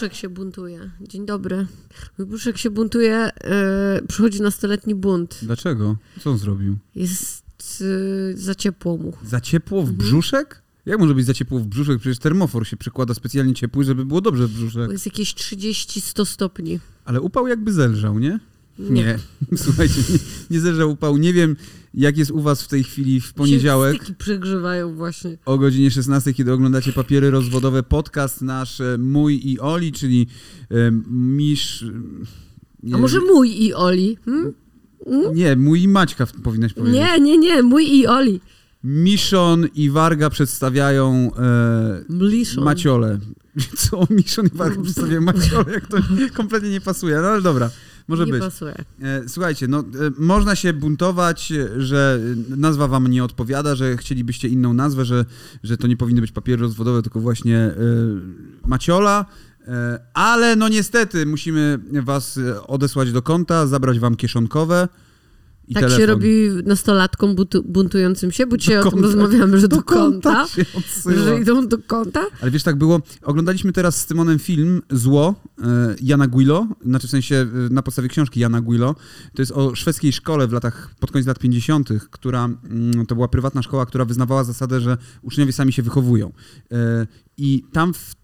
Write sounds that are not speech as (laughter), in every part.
brzuszek się buntuje. Dzień dobry. Mój brzuszek się buntuje, yy, przychodzi nastoletni bunt. Dlaczego? Co on zrobił? Jest yy, za ciepło mu. Za ciepło Mhm. w brzuszek? Jak może być za ciepło w brzuszek? Przecież termofor się przykłada specjalnie ciepły, żeby było dobrze w Bo brzuszek. jest jakieś 30-100 stopni. Ale upał jakby zelżał, nie? Nie. (laughs) Słuchajcie, nie, nie upał. Nie wiem, jak jest u was w tej chwili w poniedziałek. Się przegrzewają właśnie. o godzinie 16, kiedy oglądacie papiery rozwodowe, podcast nasz e, Mój i Oli, czyli e, Misz... e, Nie, A może mój i Oli? Hmm? Nie, Mój i Maćka powinnaś powiedzieć. Nie, nie, nie, mój i Oli. Miszon i Warga przedstawiają e. Maciole. (laughs) Co? Miszon i Warga (laughs) przedstawiają Maciole? Jak to kompletnie nie pasuje, no ale dobra. Może nie być. E, Słuchajcie, no, e, można się buntować, że nazwa wam nie odpowiada, że chcielibyście inną nazwę, że, że to nie powinny być papiery rozwodowe, tylko właśnie e, Maciola. Ale no niestety musimy was odesłać do konta, zabrać wam kieszonkowe i tak telefon. się robi nastolatkom buntu, buntującym się, bo dzisiaj Do o tym konta. rozmawiamy, że do, konta, się odsyła. że idą do konta. Ale wiesz, tak było. Oglądaliśmy teraz z Tymonem film Zło e, Jana Guilo, znaczy w sensie e, na podstawie książki Jana Guilo. To jest o szwedzkiej szkole w latach, pod koniec lat 50., która mm, to była prywatna szkoła, która wyznawała zasadę, że uczniowie sami się wychowują. E, I tam w,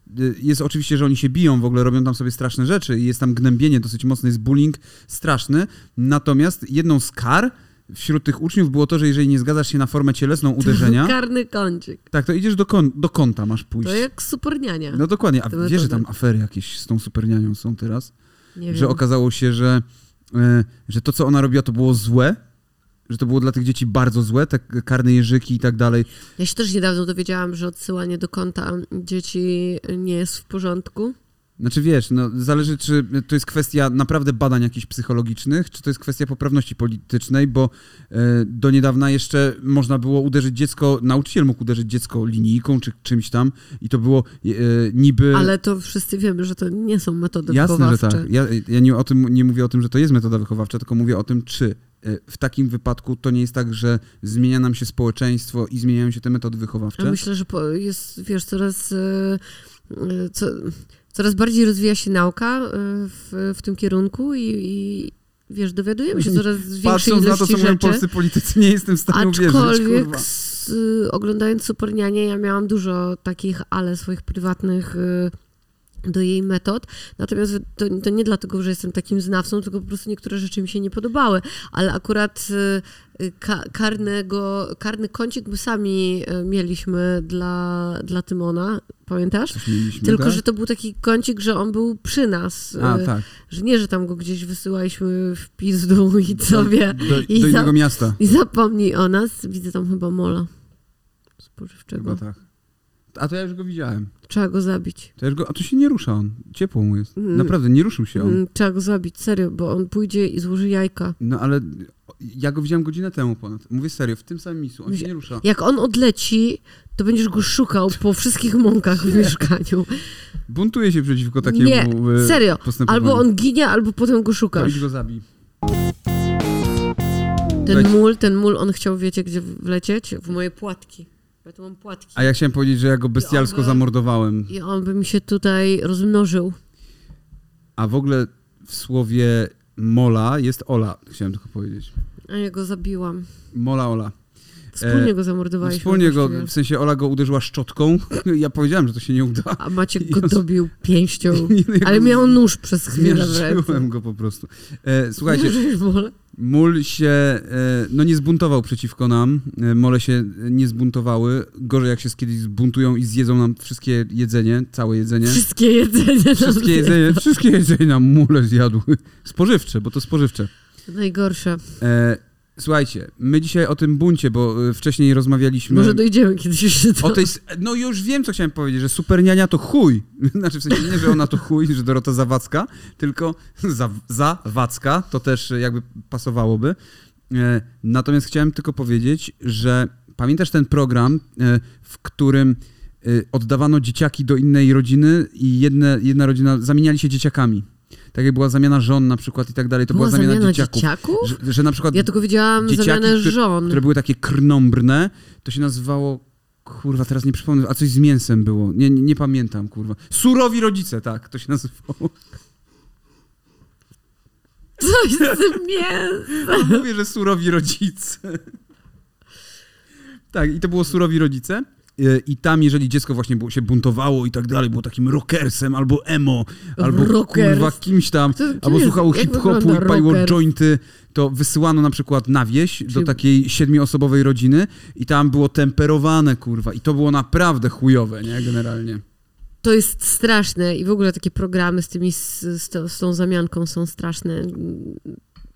jest oczywiście, że oni się biją, w ogóle robią tam sobie straszne rzeczy i jest tam gnębienie dosyć mocne, jest bullying straszny. Natomiast jedną z kar wśród tych uczniów było to, że jeżeli nie zgadzasz się na formę cielesną uderzenia, (laughs) Karny kącik. tak, to idziesz do, kon- do kąta, masz pójść. To jak superniania. No dokładnie, a wiesz, że tam afery jakieś z tą supernianią są teraz? nie Że wiem. okazało się, że, e, że to, co ona robiła, to było złe, że to było dla tych dzieci bardzo złe, te karne jeżyki i tak dalej. Ja się też niedawno dowiedziałam, że odsyłanie do konta dzieci nie jest w porządku. Znaczy wiesz, no, zależy, czy to jest kwestia naprawdę badań jakichś psychologicznych, czy to jest kwestia poprawności politycznej, bo e, do niedawna jeszcze można było uderzyć dziecko, nauczyciel mógł uderzyć dziecko linijką czy czymś tam i to było e, niby... Ale to wszyscy wiemy, że to nie są metody Jasne, że wychowawcze. tak. Ja, ja nie, o tym, nie mówię o tym, że to jest metoda wychowawcza, tylko mówię o tym, czy w takim wypadku to nie jest tak, że zmienia nam się społeczeństwo i zmieniają się te metody wychowawcze. Ja myślę, że jest, wiesz, coraz, e, e, co, coraz bardziej rozwija się nauka e, w, w tym kierunku i, i wiesz, dowiadujemy się coraz większej Patrząc na to, ilości co mówią polscy politycy, nie jestem w stanie uwierzyć, Aczkolwiek kurwa. z, y, oglądając Supernianie, ja miałam dużo takich ale swoich prywatnych y, do jej metod. Natomiast to, to nie dlatego, że jestem takim znawcą, tylko po prostu niektóre rzeczy mi się nie podobały. Ale akurat y, y, ka, karnego, karny kącik my sami y, mieliśmy dla, dla Tymona. Pamiętasz? Mieliśmy, Tylko, tak? że to był taki kącik, że on był przy nas. A, tak. Że nie, że tam go gdzieś wysyłaliśmy w pizdu (laughs) i sobie. Do, i do innego miasta. I zapomnij o nas. Widzę tam chyba mola spożywczego. Chyba tak. A to ja już go widziałem. Trzeba go zabić. To go, a to się nie rusza on. Ciepło mu jest. Mm. Naprawdę, nie ruszył się on. Mm, Trzeba go zabić, serio, bo on pójdzie i złoży jajka. No ale ja go widziałem godzinę temu ponad. Mówię serio, w tym samym miejscu. On się nie rusza. Jak on odleci, to będziesz go szukał po wszystkich mąkach w mieszkaniu. Buntuje się przeciwko takiemu Nie, e, serio. Albo on ginie, albo potem go szukasz. idź go zabij. Ten mól, ten mól, on chciał, wiecie, gdzie wlecieć? W moje płatki. Ja tu mam płatki. A ja chciałem powiedzieć, że ja go bestialsko I by- zamordowałem. I on by mi się tutaj rozmnożył. A w ogóle w słowie mola jest ola, chciałem tylko powiedzieć. A ja go zabiłam. Mola ola. Wspólnie E, go zamordowaliśmy. Wspólnie go, w sensie Ola go uderzyła szczotką. (laughs) Ja powiedziałem, że to się nie uda. A Maciek go dobił pięścią. (laughs) Ale miał nóż przez chwilę w ręce. Go po prostu. E, słuchajcie? (laughs) Mól się e, no nie zbuntował przeciwko nam. Mole się nie zbuntowały. Gorzej jak się kiedyś zbuntują i zjedzą nam wszystkie jedzenie, całe jedzenie. Wszystkie jedzenie. Wszystkie jedzenie, wszystkie jedzenie nam mule zjadły. Spożywcze, bo to spożywcze. Najgorsze. E, słuchajcie, my dzisiaj o tym buncie, bo e, wcześniej rozmawialiśmy... Może dojdziemy kiedyś jeszcze do... O tej, no już wiem, co chciałem powiedzieć, że superniania to chuj. (laughs) Znaczy w sensie nie, że ona to chuj, że Dorota Zawadzka, tylko za, Zawadzka, to też jakby pasowałoby. E, natomiast chciałem tylko powiedzieć, że pamiętasz ten program, e, w którym e, oddawano dzieciaki do innej rodziny i jedne, jedna rodzina zamieniali się dzieciakami. Tak jak była zamiana żon na przykład i tak dalej, to była, Była zamiana, zamiana dzieciaków. dzieciaków? Że, że na przykład Ja tylko widziałam dzieciaki, zamianę które- żon. które były takie krnąbrne, to się nazywało Kurwa, teraz nie przypomnę, a coś z mięsem było. Nie, nie, nie pamiętam, kurwa. Surowi rodzice, tak, to się nazywało. Coś z mięsem. (laughs) Mówię, że surowi rodzice. Tak, i to było surowi rodzice. E, I tam, jeżeli dziecko właśnie było, się buntowało i tak dalej, było takim rockersem, albo emo, albo Rockers. kurwa kimś tam, albo jest- słuchało hip-hopu i paliło jointy, to wysyłano na przykład na wieś do Czyli- takiej siedmioosobowej rodziny i tam było temperowane, kurwa. I to było naprawdę chujowe, nie? Generalnie. To jest straszne i w ogóle takie programy z tymi, z, z, z tą zamianką są straszne.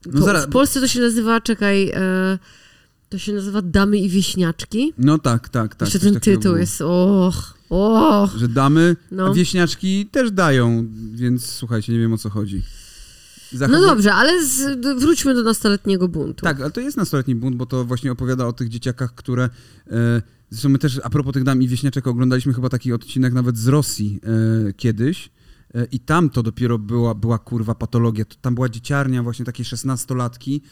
No Po, zaraz- w Polsce to się nazywa, czekaj, e, to się nazywa Damy i Wieśniaczki. No tak, tak, tak. Jeszcze ten tytuł jest, och, och. Że damy, No. a wieśniaczki też dają, więc słuchajcie, nie wiem o co chodzi. No dobrze, ale z, wróćmy do nastoletniego buntu. Tak, ale to jest nastoletni bunt, bo to właśnie opowiada o tych dzieciakach, które... E, zresztą my też, a propos tych dam i wieśniaczek, oglądaliśmy chyba taki odcinek nawet z Rosji e, kiedyś. E, I tam to dopiero była, była kurwa patologia. To- Tam była dzieciarnia, właśnie takie szesnastolatki,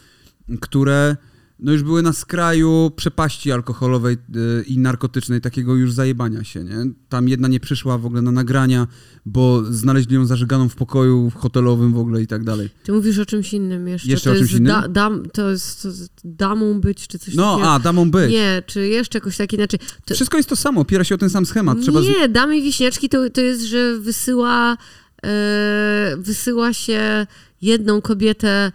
które no już były na skraju przepaści alkoholowej e, i narkotycznej, takiego już zajebania się, nie? Tam jedna nie przyszła w ogóle na nagrania, bo znaleźli ją zażyganą w pokoju hotelowym w ogóle i tak dalej. Ty mówisz o czymś innym jeszcze. Jeszcze to o czymś innym? Da, dam, to jest to damą być, czy coś No, takiego. a, damą być. Nie, czy jeszcze jakoś tak inaczej. To, Wszystko jest to samo, opiera się o ten sam schemat. Trzeba z... Nie, damy i wiśniaczki to, to jest, że wysyła, e, wysyła się jedną kobietę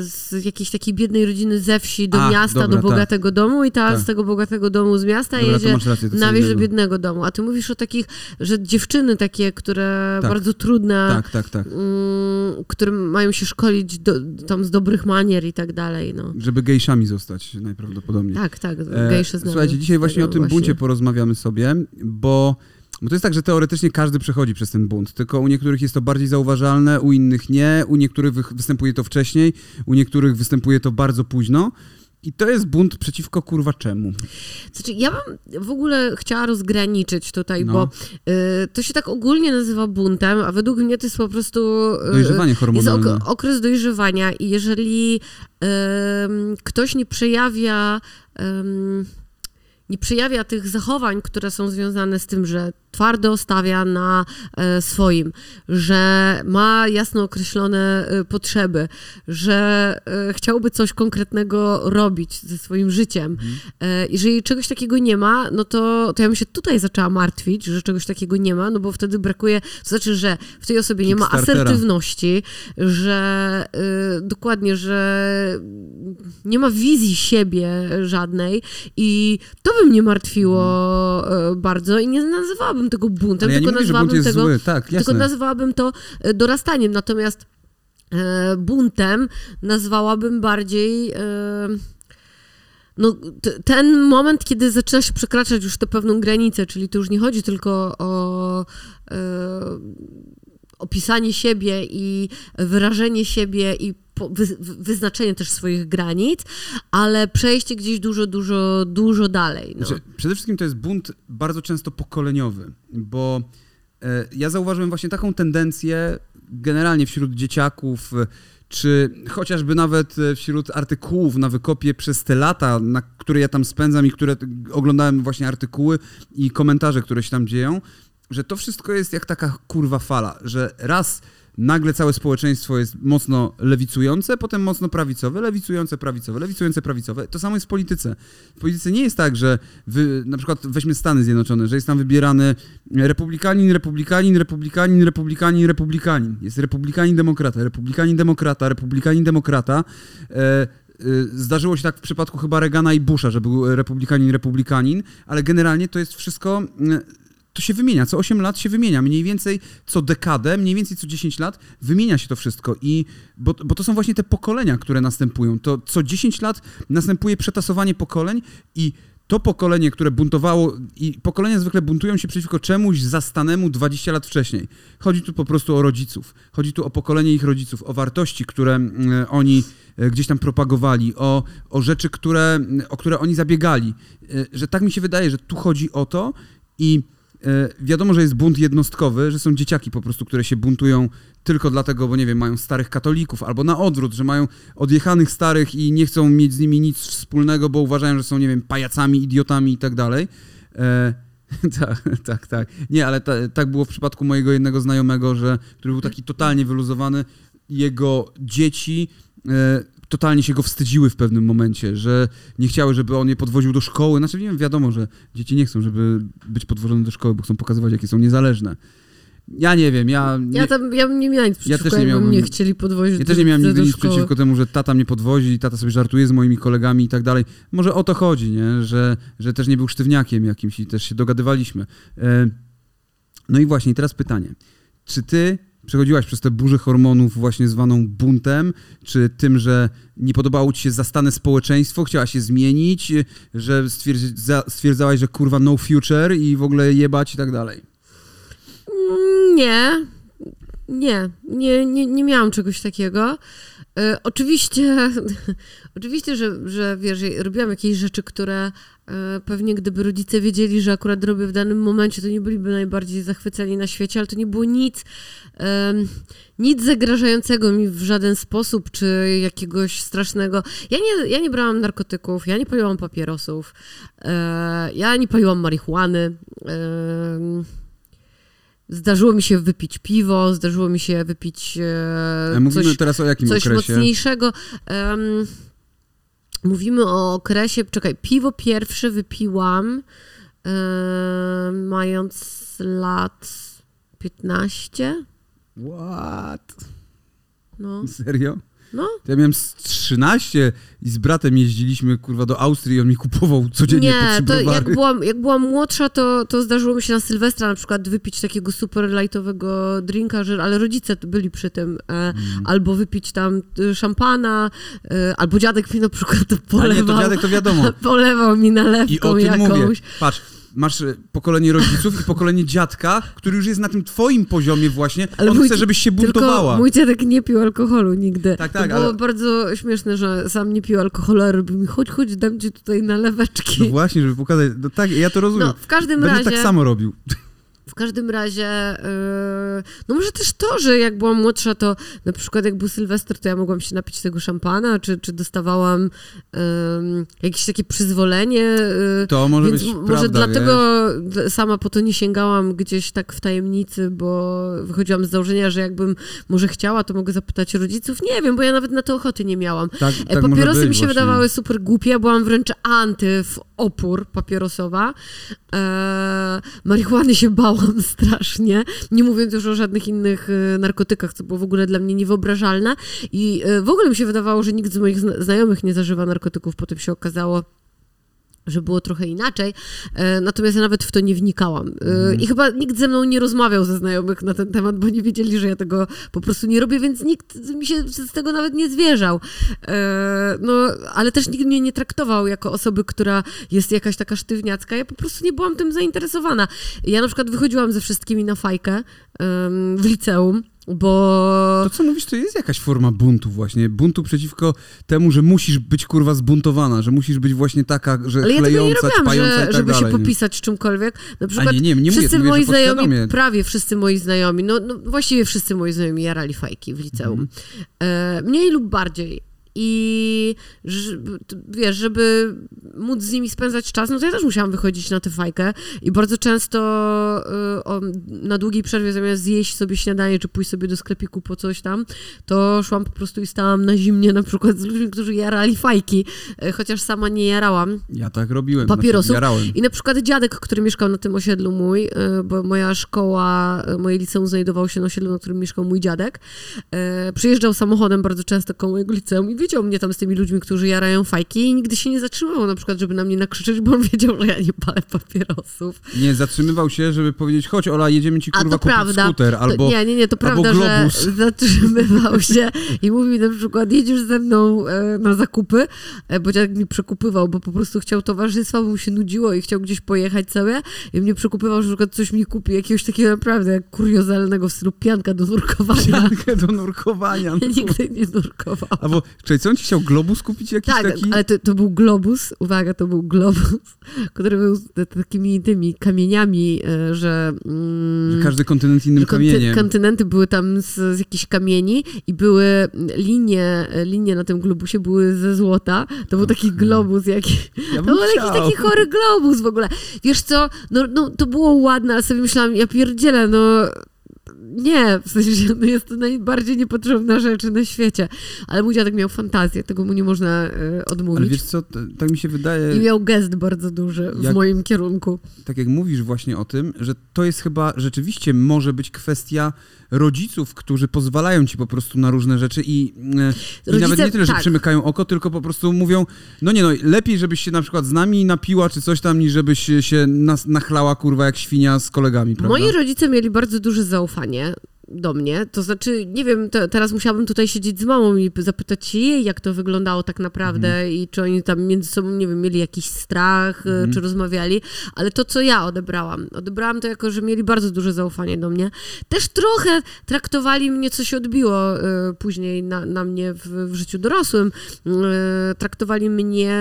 z jakiejś takiej biednej rodziny ze wsi do A, miasta, dobra, do bogatego domu i ta Tak. z tego bogatego domu z miasta Dobra, jedzie rację, na wieś do biednego domu. A ty mówisz o takich, że dziewczyny takie, które Tak. bardzo trudne, Tak, tak, tak. mm, które mają się szkolić do, tam z dobrych manier i tak dalej. No. Żeby gejszami zostać najprawdopodobniej. Tak, tak, E, gejsze znamy Słuchajcie, dzisiaj właśnie o tym buncie porozmawiamy sobie, bo, bo to jest tak, że teoretycznie każdy przechodzi przez ten bunt, tylko u niektórych jest to bardziej zauważalne, u innych nie, u niektórych występuje to wcześniej, u niektórych występuje to bardzo późno. I to jest bunt przeciwko kurwa czemu. Znaczy, ja bym w ogóle chciała rozgraniczyć tutaj, No. bo y, to się tak ogólnie nazywa buntem, a według mnie to jest po prostu... y, Dojrzewanie Jest hormonalne. ok- okres dojrzewania i jeżeli em, ktoś nie przejawia... em, nie przejawia tych zachowań, które są związane z tym, że twardo stawia na e, swoim, że ma jasno określone e, potrzeby, że e, chciałby coś konkretnego robić ze swoim życiem. E, jeżeli czegoś takiego nie ma, no to, to ja bym się tutaj zaczęła martwić, że czegoś takiego nie ma, no bo wtedy brakuje, to znaczy, że w tej osobie nie ma asertywności, że y, dokładnie, że nie ma wizji siebie żadnej i to by mnie martwiło y, bardzo i nie nazywałabym tego buntem, ja tylko mówię, jest tego zły, tak, tylko to e, dorastaniem, natomiast e, buntem nazwałabym bardziej e, no, ten moment, kiedy zaczyna się przekraczać już tę pewną granicę, czyli tu już nie chodzi tylko o e, opisanie siebie i wyrażenie siebie i wyznaczenie też swoich granic, ale przejście gdzieś dużo, dużo, dużo dalej. No. Znaczy, przede wszystkim to jest bunt bardzo często pokoleniowy, bo e, ja zauważyłem właśnie taką tendencję generalnie wśród dzieciaków, e, czy chociażby nawet e, wśród artykułów na wykopie przez te lata, na które ja tam spędzam i które oglądałem właśnie artykuły i komentarze, które się tam dzieją, że to wszystko jest jak taka kurwa fala, że raz nagle całe społeczeństwo jest mocno lewicujące, potem mocno prawicowe, lewicujące, prawicowe, lewicujące, prawicowe. To samo jest w polityce. W polityce nie jest tak, że wy, na przykład weźmy Stany Zjednoczone, że jest tam wybierany republikanin, republikanin, republikanin, republikanin, republikanin. Jest republikanin, demokrata, republikanin, demokrata, republikanin, demokrata. E, e, Zdarzyło się tak w przypadku chyba Reagana i Busha, że był republikanin, republikanin, ale generalnie to jest wszystko mm, to się wymienia, co 8 lat się wymienia, mniej więcej co dekadę, mniej więcej co 10 lat wymienia się to wszystko i bo, bo to są właśnie te pokolenia, które następują, to co 10 lat następuje przetasowanie pokoleń i to pokolenie, które buntowało i pokolenia zwykle buntują się przeciwko czemuś zastanemu 20 lat wcześniej. Chodzi tu po prostu o rodziców, chodzi tu o pokolenie ich rodziców, o wartości, które mm, oni e, gdzieś tam propagowali, o, o rzeczy, które, o które oni zabiegali. E, Że tak mi się wydaje, że tu chodzi o to i Wiadomo, że jest bunt jednostkowy, że są dzieciaki po prostu, które się buntują tylko dlatego, bo nie wiem, mają starych katolików, albo na odwrót, że mają odjechanych starych i nie chcą mieć z nimi nic wspólnego, bo uważają, że są, nie wiem, pajacami, idiotami i tak dalej. E, (laughs) tak, tak, tak. Nie, ale ta, tak było w przypadku mojego jednego znajomego, że, który był taki totalnie wyluzowany. Jego dzieci e, totalnie się go wstydziły w pewnym momencie, że nie chciały, żeby on je podwoził do szkoły. Znaczy, nie wiem, wiadomo, że dzieci nie chcą, żeby być podwożone do szkoły, bo chcą pokazywać, jakie są niezależne. Ja nie wiem, ja... Nie, Ja, tam, ja bym nie miała nic przeciwko, też nie miałbym- mnie chcieli podwozić ja też nie miałem nigdy nic szkoły. przeciwko temu, że tata mnie podwozi i tata sobie żartuje z moimi kolegami i tak dalej. Może o to chodzi, nie? Że, że też nie był sztywniakiem jakimś i też się dogadywaliśmy. E, No i właśnie, teraz pytanie. Czy ty przechodziłaś przez tę burzę hormonów właśnie zwaną buntem, czy tym, że nie podobało ci się zastane społeczeństwo, chciałaś się zmienić, że stwierdza, stwierdzałaś, że kurwa no future i w ogóle jebać i tak dalej? Nie, nie, nie, nie, nie miałam czegoś takiego. E, oczywiście, (laughs) oczywiście, że, że wiesz, robiłam jakieś rzeczy, które e, pewnie gdyby rodzice wiedzieli, że akurat robię w danym momencie, to nie byliby najbardziej zachwyceni na świecie, ale to nie było nic, nic zagrażającego mi w żaden sposób, czy jakiegoś strasznego. Ja nie, ja nie brałam narkotyków, ja nie paliłam papierosów, e, ja nie paliłam marihuany. Zdarzyło mi się wypić piwo, zdarzyło mi się wypić e, E, Mówimy coś, teraz o jakim coś okresie? mocniejszego. Mówimy o okresie, czekaj, piwo pierwsze wypiłam mając lat 15. What? No, Serio? no. Ja miałem z 13 i z bratem jeździliśmy kurwa do Austrii i on mi kupował codziennie Nie, to jak byłam, jak byłam młodsza, to, to zdarzyło mi się na Sylwestra na przykład wypić takiego super lightowego drinka, że, ale rodzice byli przy tym. E, Mm. Albo wypić tam e, szampana, e, albo dziadek mi na przykład to A polewał. nie, to dziadek to wiadomo. (laughs) Polewał mi nalewką I o tym jakąś. mówię. Patrz, masz e, pokolenie rodziców i pokolenie dziadka, który już jest na tym twoim poziomie właśnie. Ale on mój- chce, żebyś się Tylko buntowała. mój dziadek nie pił alkoholu nigdy. Tak, tak, to było ale- bardzo śmieszne, że sam nie pił alkoholu, a robił mi chodź, chodź, dam ci tutaj naleweczki. No właśnie, żeby pokazać. No tak, ja to rozumiem. No, w każdym Będę razie... tak samo robił. W każdym razie, yy, no może też to, że jak byłam młodsza, to na przykład jak był Sylwester, to ja mogłam się napić tego szampana, czy, czy dostawałam jakieś takie przyzwolenie. Yy, To może być prawda, może dlatego wiesz? sama po to nie sięgałam gdzieś tak w tajemnicy, bo wychodziłam z założenia, że jakbym może chciała, to mogę zapytać rodziców. Nie wiem, bo ja nawet na to ochoty nie miałam. Tak, E, tak Papierosy mi się właśnie. wydawały super głupie, ja byłam wręcz anty w opór papierosowa. E, marihuany się bałam (laughs) strasznie, nie mówiąc już o żadnych innych e, narkotykach, co było w ogóle dla mnie niewyobrażalne. I e, w ogóle mi się wydawało, że nikt z moich zna- znajomych nie zażywa narkotyków, potem się okazało, że było trochę inaczej, e, natomiast ja nawet w to nie wnikałam. E, Mhm. I chyba nikt ze mną nie rozmawiał ze znajomych na ten temat, bo nie wiedzieli, że ja tego po prostu nie robię, więc nikt mi się z tego nawet nie zwierzał. E, No, ale też nikt mnie nie traktował jako osoby, która jest jakaś taka sztywniacka. Ja po prostu nie byłam tym zainteresowana. Ja na przykład wychodziłam ze wszystkimi na fajkę w liceum, bo... To co mówisz, to jest jakaś forma buntu właśnie. Buntu przeciwko temu, że musisz być kurwa zbuntowana, że musisz być właśnie taka, że Ale ja tego nie chlejąca, robiłam, że, tak żeby dalej. się popisać czymkolwiek. Na przykład nie, nie, nie wszyscy mówię, moi znajomi, prawie wszyscy moi znajomi, no, no właściwie wszyscy moi znajomi jarali fajki w liceum. Mhm. E, mniej lub bardziej. I wiesz, żeby móc z nimi spędzać czas, no to ja też musiałam wychodzić na tę fajkę i bardzo często y, na długiej przerwie zamiast zjeść sobie śniadanie, czy pójść sobie do sklepiku po coś tam, to szłam po prostu i stałam na zimnie na przykład z ludźmi, którzy jarali fajki, e, chociaż sama nie jarałam. Ja tak robiłem. Papierosów? Znaczy, jarałem. I na przykład dziadek, który mieszkał na tym osiedlu mój, y, bo moja szkoła, y, moje liceum znajdowało się na osiedlu, na którym mieszkał mój dziadek, y, przyjeżdżał samochodem bardzo często koło mojego liceum i widział mnie tam z tymi ludźmi, którzy jarają fajki i nigdy się nie zatrzymywał na przykład, żeby na mnie nakrzyczeć, bo on wiedział, że ja nie palę papierosów. Nie, zatrzymywał się, żeby powiedzieć, chodź Ola, jedziemy ci A kurwa to kupić prawda. skuter, To, albo... nie, nie, nie, to prawda, że (laughs) zatrzymywał się i mówi na przykład, jedziesz ze mną e, na zakupy, e, bo dziadek mi przekupywał, bo po prostu chciał towarzystwa, bo mu się nudziło i chciał gdzieś pojechać sobie i mnie przekupywał, że na przykład coś mi kupi, jakiegoś takiego naprawdę kuriozalnego w stylu pianka do nurkowania. Piankę do nurkowania. (laughs) no Ja nigdy nie nurkowałam. Albo, czy Czekaj, co on ci chciał? Globus kupić jakiś Tak, taki? ale to, to był globus, uwaga, to był globus, (laughs) który był takimi tymi kamieniami, e, że... Mm, Że każdy kontynent innym konty- kamieniem. kontynenty były tam z, z jakichś kamieni i były linie, linie na tym globusie były ze złota. To był taki globus jakiś. Ja (laughs) To był jakiś chciał. taki chory globus w ogóle. Wiesz co, no, no to było ładne, ale sobie myślałam, ja pierdzielę, no nie, w sensie no jest to najbardziej niepotrzebna rzecz na świecie. Ale mój dziadek miał fantazję, tego mu nie można e, Ale odmówić. wiesz co, tak mi się wydaje... I miał gest bardzo duży w Jak- moim kierunku. tak jak mówisz właśnie o tym, że to jest chyba rzeczywiście może być kwestia rodziców, którzy pozwalają ci po prostu na różne rzeczy i, e, i nawet nie tyle, że tak. przymykają oko, tylko po prostu mówią, no nie no, lepiej żebyś się na przykład z nami napiła czy coś tam, niż żebyś się nas, nachlała kurwa jak świnia z kolegami, prawda? Moi rodzice mieli bardzo duże zaufanie do mnie, to znaczy, nie wiem, te, teraz musiałabym tutaj siedzieć z mamą i zapytać się jej, jak to wyglądało tak naprawdę Mhm. i czy oni tam między sobą, nie wiem, mieli jakiś strach, Mhm. czy rozmawiali, ale to, co ja odebrałam, odebrałam to jako, że mieli bardzo duże zaufanie do mnie. Też trochę traktowali mnie, co się odbiło e, później na, na mnie w, w życiu dorosłym, e, traktowali mnie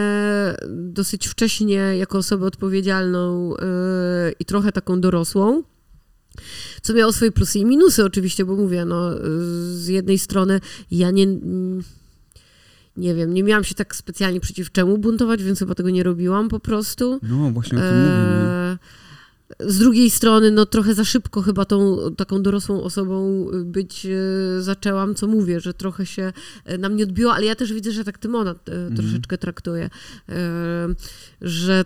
dosyć wcześnie jako osobę odpowiedzialną e, i trochę taką dorosłą. Co miało swoje plusy i minusy oczywiście, bo mówię, no z jednej strony ja nie, nie wiem, nie miałam się tak specjalnie przeciw czemu buntować, więc chyba tego nie robiłam po prostu. No właśnie o tym? E, z drugiej strony, no trochę za szybko chyba tą taką dorosłą osobą być e, zaczęłam, co mówię, że trochę się e, na mnie odbiło, ale ja też widzę, że tak Tymona e, troszeczkę traktuje, e, że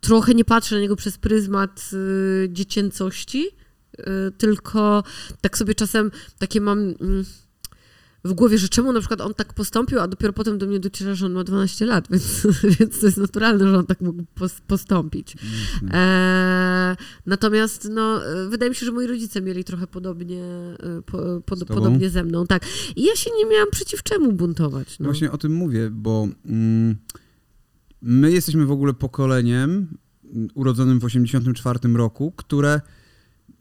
trochę nie patrzę na niego przez pryzmat e, dziecięcości, tylko tak sobie czasem takie mam mm, w głowie, że czemu na przykład on tak postąpił, a dopiero potem do mnie dociera, że on ma 12 lat, (laughs) więc, więc to jest naturalne, że on tak mógł pos- postąpić. E, natomiast no, e, wydaje mi się, że moi rodzice mieli trochę podobnie, e, po, pod, podobnie ze mną, tak. I ja się nie miałam przeciw czemu buntować. No. Właśnie o tym mówię, bo mm, my jesteśmy w ogóle pokoleniem mm, urodzonym w 84 roku, które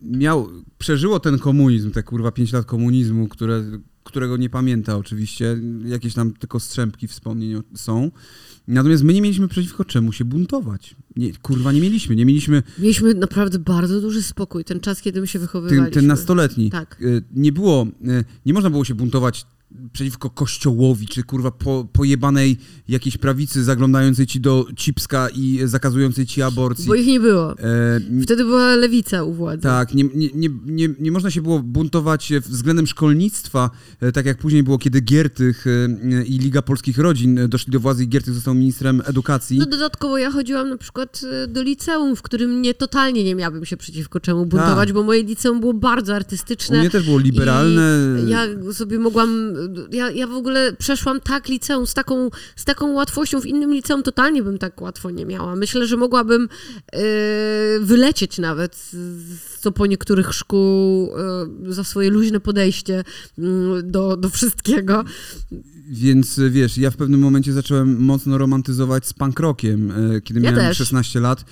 miał, przeżyło ten komunizm, te kurwa 5 lat komunizmu, które, którego nie pamięta oczywiście, jakieś tam tylko strzępki wspomnień są. Natomiast my nie mieliśmy przeciwko czemu się buntować. Nie, kurwa nie mieliśmy, nie mieliśmy Mieliśmy naprawdę bardzo duży spokój, ten czas, kiedy my się ten, wychowywaliśmy. ten nastoletni. Tak. Y, Nie było, y, nie można było się buntować przeciwko kościołowi, czy kurwa po, pojebanej jakiejś prawicy zaglądającej ci do cipska i zakazującej ci aborcji. Bo ich nie było. E, Wtedy była lewica u władzy. tak, nie, nie, nie, nie, nie można się było buntować e, względem szkolnictwa, e, tak jak później było, kiedy Giertych e, i Liga Polskich Rodzin doszli do władzy i Giertych został ministrem edukacji. No dodatkowo ja chodziłam na przykład do liceum, w którym nie totalnie nie miałabym się przeciwko czemu buntować, Tak. bo moje liceum było bardzo U artystyczne. mnie też było liberalne. Ja sobie mogłam, ja, ja w ogóle przeszłam tak liceum z taką, z taką łatwością, w innym liceum totalnie bym tak łatwo nie miała. Myślę, że mogłabym e, wylecieć nawet, z- co po niektórych szkół, e, za swoje luźne podejście mm, do, do wszystkiego. Więc e, wiesz, ja w pewnym momencie zacząłem mocno romantyzować z punk rockiem, e, kiedy Ja miałem też. 16 lat.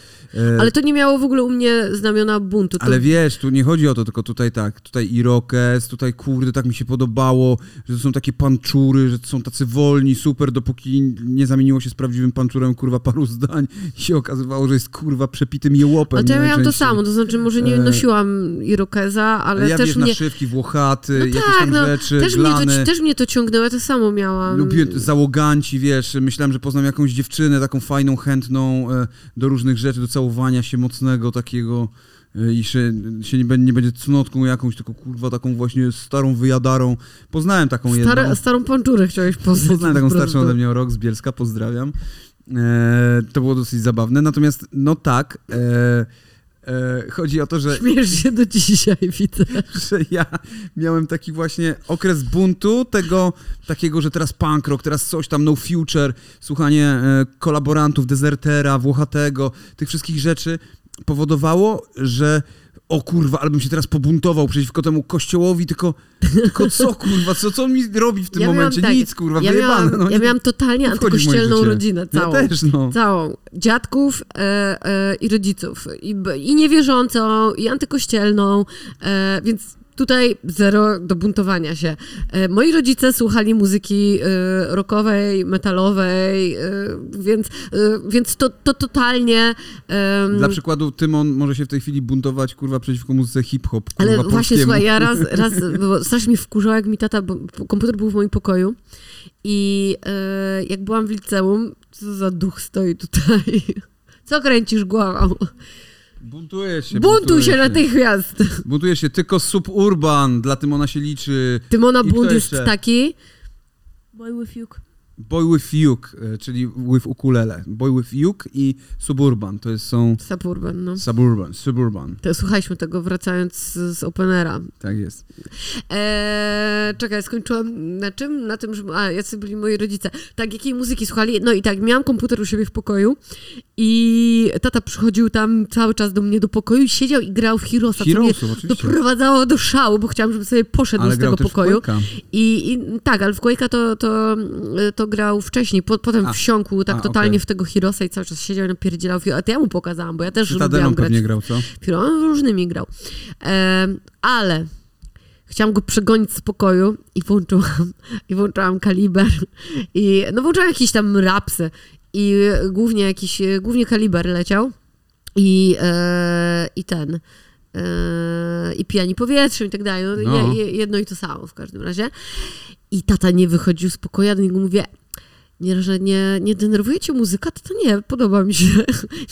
Ale to nie miało w ogóle u mnie znamiona buntu. To Ale wiesz, tu nie chodzi o to, tylko tutaj tak, tutaj Irokes, tutaj kurde, tak mi się podobało, że to są takie panczury, że to są tacy wolni, super, dopóki nie zamieniło się z prawdziwym panczurem, kurwa, paru zdań i się okazywało, że jest, kurwa, przepitym jełopem. Ale to ja miałam to samo, to znaczy może nie E, nosiłam irokeza, ale ja też wiesz, mnie... naszywki, włochaty, No jakieś tak, tam no, rzeczy, też mnie, to, też mnie to ciągnęło, ja to samo miałam. Lubiłem załoganci, wiesz, myślałem, że poznam jakąś dziewczynę, taką fajną, chętną e, do różnych rzeczy, do całowania się mocnego takiego e, i się, się nie, będzie, nie będzie cnotką jakąś, tylko kurwa taką właśnie starą wyjadarą. Poznałem taką jedną. Starą panczurę chciałeś poznać. Poznałem taką starszą ode mnie o rok z Bielska, pozdrawiam. E, to było dosyć zabawne. Natomiast, no tak, e, chodzi o to, że Śmiesz się do dzisiaj, widzę. (laughs) że ja miałem taki właśnie okres buntu, tego takiego, że teraz punk rock, teraz coś tam, no future, słuchanie e, kolaborantów, dezertera, Włochatego, tych wszystkich rzeczy powodowało, że o kurwa, ale bym się teraz pobuntował przeciwko temu kościołowi, tylko, tylko co kurwa, co, co on mi robi w tym Ja miałam momencie? tak, Nic kurwa, Ja wyjebane. miałam, no, ja miałam totalnie antykościelną rodzinę, Ja całą. też, no. Całą. Dziadków e, e, i rodziców. I, I niewierzącą, i antykościelną, e, więc tutaj zero do buntowania się. E, moi rodzice słuchali muzyki e, rockowej, metalowej, e, więc, więc to, to totalnie... em, Dla przykładu Tymon może się w tej chwili buntować, kurwa, przeciwko muzyce hip-hop, Ale właśnie, polskiemu. słuchaj, ja raz, (laughs) raz bo strasznie mi wkurzało, jak mi tata, bo komputer był w moim pokoju i jak byłam w liceum, co za duch stoi tutaj? (laughs) Co kręcisz głową? Buntuje się, Buntuj buntuje się natychmiast! Buntuje się, tylko suburban, dla Tymona się liczy. Tymona bunt jest jeszcze? taki... Boy with Yuk. Boy with Uke, czyli with ukulele. Boy with Uke i Suburban, to jest, są Suburban, no. Suburban, Suburban, To słuchaliśmy tego wracając z, z Openera. tak jest. Eee, czekaj, skończyłam na czym? Na tym, że. A, jacy byli moi rodzice. Tak, jakiej muzyki słuchali? No i tak, miałam komputer u siebie w pokoju i tata przychodził tam cały czas do mnie do pokoju i siedział i grał w Heroesa, co mnie Heroesów, oczywiście. doprowadzało do szału, bo chciałam, żeby sobie poszedł Ale z tego pokoju. I, I tak, ale w Quake'a to, to, to grał wcześniej, po, potem A. wsiąkł tak A, totalnie okej. w tego Heroesa i cały czas siedział i napierdzielał. A to ja mu pokazałam, bo ja też lubiłam grać pewnie grał, co? Pióro, on różnymi grał. Em, ale chciałam go przegonić z pokoju i włączyłam, (laughs) i włączyłam kaliber. I, no włączyłam jakieś tam rapsy. I głównie jakiś, głównie kaliber leciał. I, e, i ten. E, I pijani powietrzem i tak dalej. No, No. Je, je, jedno i to samo w każdym razie. I tata nie wychodził z pokoju, ja do niego mówię, nie, że nie, nie denerwuje cię muzyka, to, to nie, podoba mi się. (laughs)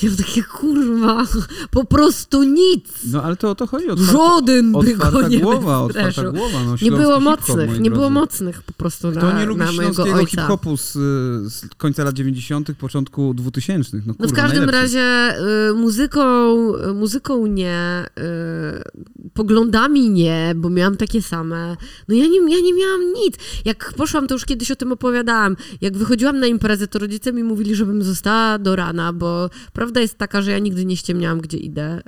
Ja mam takie, kurwa, po prostu nic. No ale to o to chodzi. Otwarta, Żaden by go nie głowa, otwarta głowa. No, Nie było mocnych, nie było mocnych po prostu Kto na, nie lubi na śląskiego hip-hopu z, z końca lat 90., początku 2000? No, No kurwa, w każdym najlepszy. razie y, muzyką, y, muzyką nie, y, poglądami nie, bo miałam takie same. No ja nie, ja nie miałam nic. Jak poszłam, to już kiedyś o tym opowiadałam, jak wychodziłam na imprezę, to rodzice mi mówili, żebym została do rana, bo prawda jest taka, że ja nigdy nie ściemniałam, gdzie idę.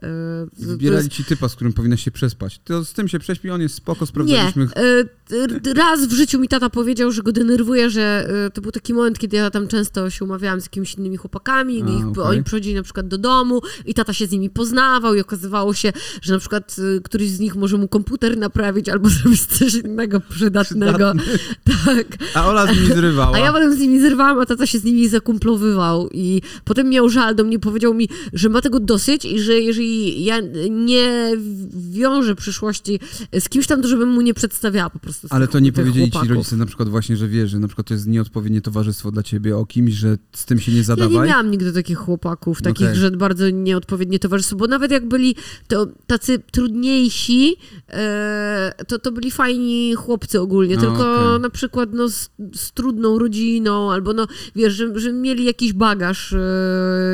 Zbierali jest- ci typa, z którym powinnaś się przespać. To z tym się prześpi, on jest spoko, Nie. sprawdzaliśmy. Y, y, Raz w życiu mi tata powiedział, że go denerwuje, że y, to był taki moment, kiedy ja tam często się umawiałam z jakimiś innymi chłopakami, A, ich, okej. oni przychodzili na przykład do domu i tata się z nimi poznawał i okazywało się, że na przykład któryś z nich może mu komputer naprawić albo (laughs) zrobić coś innego przydatnego. Tak. A Ola z nimi zrywała. A ja potem z nimi zerwałam, a tata się z nimi zakumplowywał i potem miał żal do mnie, powiedział mi, że ma tego dosyć i że jeżeli ja nie wiążę przyszłości z kimś tam, to żebym mu nie przedstawiała po prostu Ale to nie powiedzieli ci chłopaków. rodzice na przykład właśnie, że wiesz, że na przykład to jest nieodpowiednie towarzystwo dla ciebie o kimś, że z tym się nie Ja zadawaj? nie miałam nigdy takich chłopaków, takich, Okej. że bardzo nieodpowiednie towarzystwo, bo nawet jak byli to tacy trudniejsi, e, to, to byli fajni chłopcy ogólnie, No, tylko okej. na przykład no, z, z trudną rodziną, albo no, wiesz, że, że mieli jakiś bagaż e,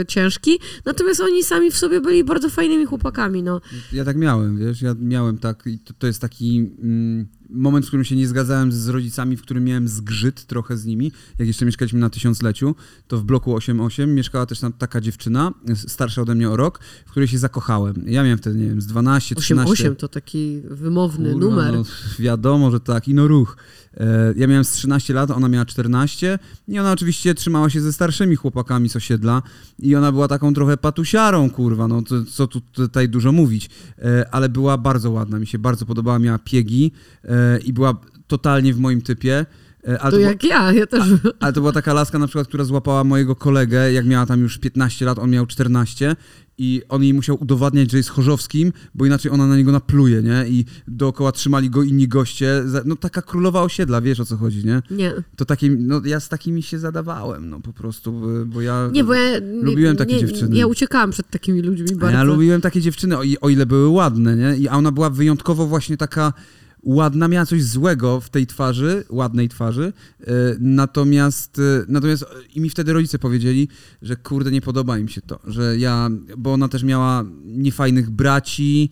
ciężki, natomiast oni sami w sobie byli bardzo fajnymi chłopakami, no. Ja tak miałem, wiesz, ja miałem tak to, to jest taki mm, moment, w którym się nie zgadzałem z rodzicami, w którym miałem zgrzyt trochę z nimi, jak jeszcze mieszkaliśmy na tysiącleciu, to w bloku 8-8 mieszkała też tam taka dziewczyna, starsza ode mnie o rok, w której się zakochałem. Ja miałem wtedy, nie wiem, z 12, 13... 8-8 to taki wymowny Kurwa, numer. No, wiadomo, że tak, i no ruch. E, Ja miałem z 13 lat, ona miała 14 i ona oczywiście trzymała się ze starszymi chłopakami z osiedla i ona była taką trochę patusiarą, kurwa, no to, co tu tutaj dużo mówić, E, ale była bardzo ładna, mi się bardzo podobała, miała piegi e, i była totalnie w moim typie. E, Ale To była- jak ja, ja też... ale to była taka laska na przykład, która złapała mojego kolegę, jak miała tam już 15 lat, on miał 14 i on jej musiał udowadniać, że jest chorzowskim, bo inaczej ona na niego napluje, nie? I dookoła trzymali go inni goście. No taka królowa osiedla, wiesz o co chodzi, nie? Nie. To takie, no ja z takimi się zadawałem, no po prostu, bo- ja... Nie, bo ja Lubiłem takie nie, dziewczyny. Ja uciekałam przed takimi ludźmi bardzo. ja lubiłem takie dziewczyny, o, o ile były ładne, nie? I, a ona była wyjątkowo właśnie taka ładna, miała coś złego w tej twarzy, ładnej twarzy, e, natomiast, e, natomiast e, i mi wtedy rodzice powiedzieli, że kurde, nie podoba im się to, że ja, bo ona też miała niefajnych braci,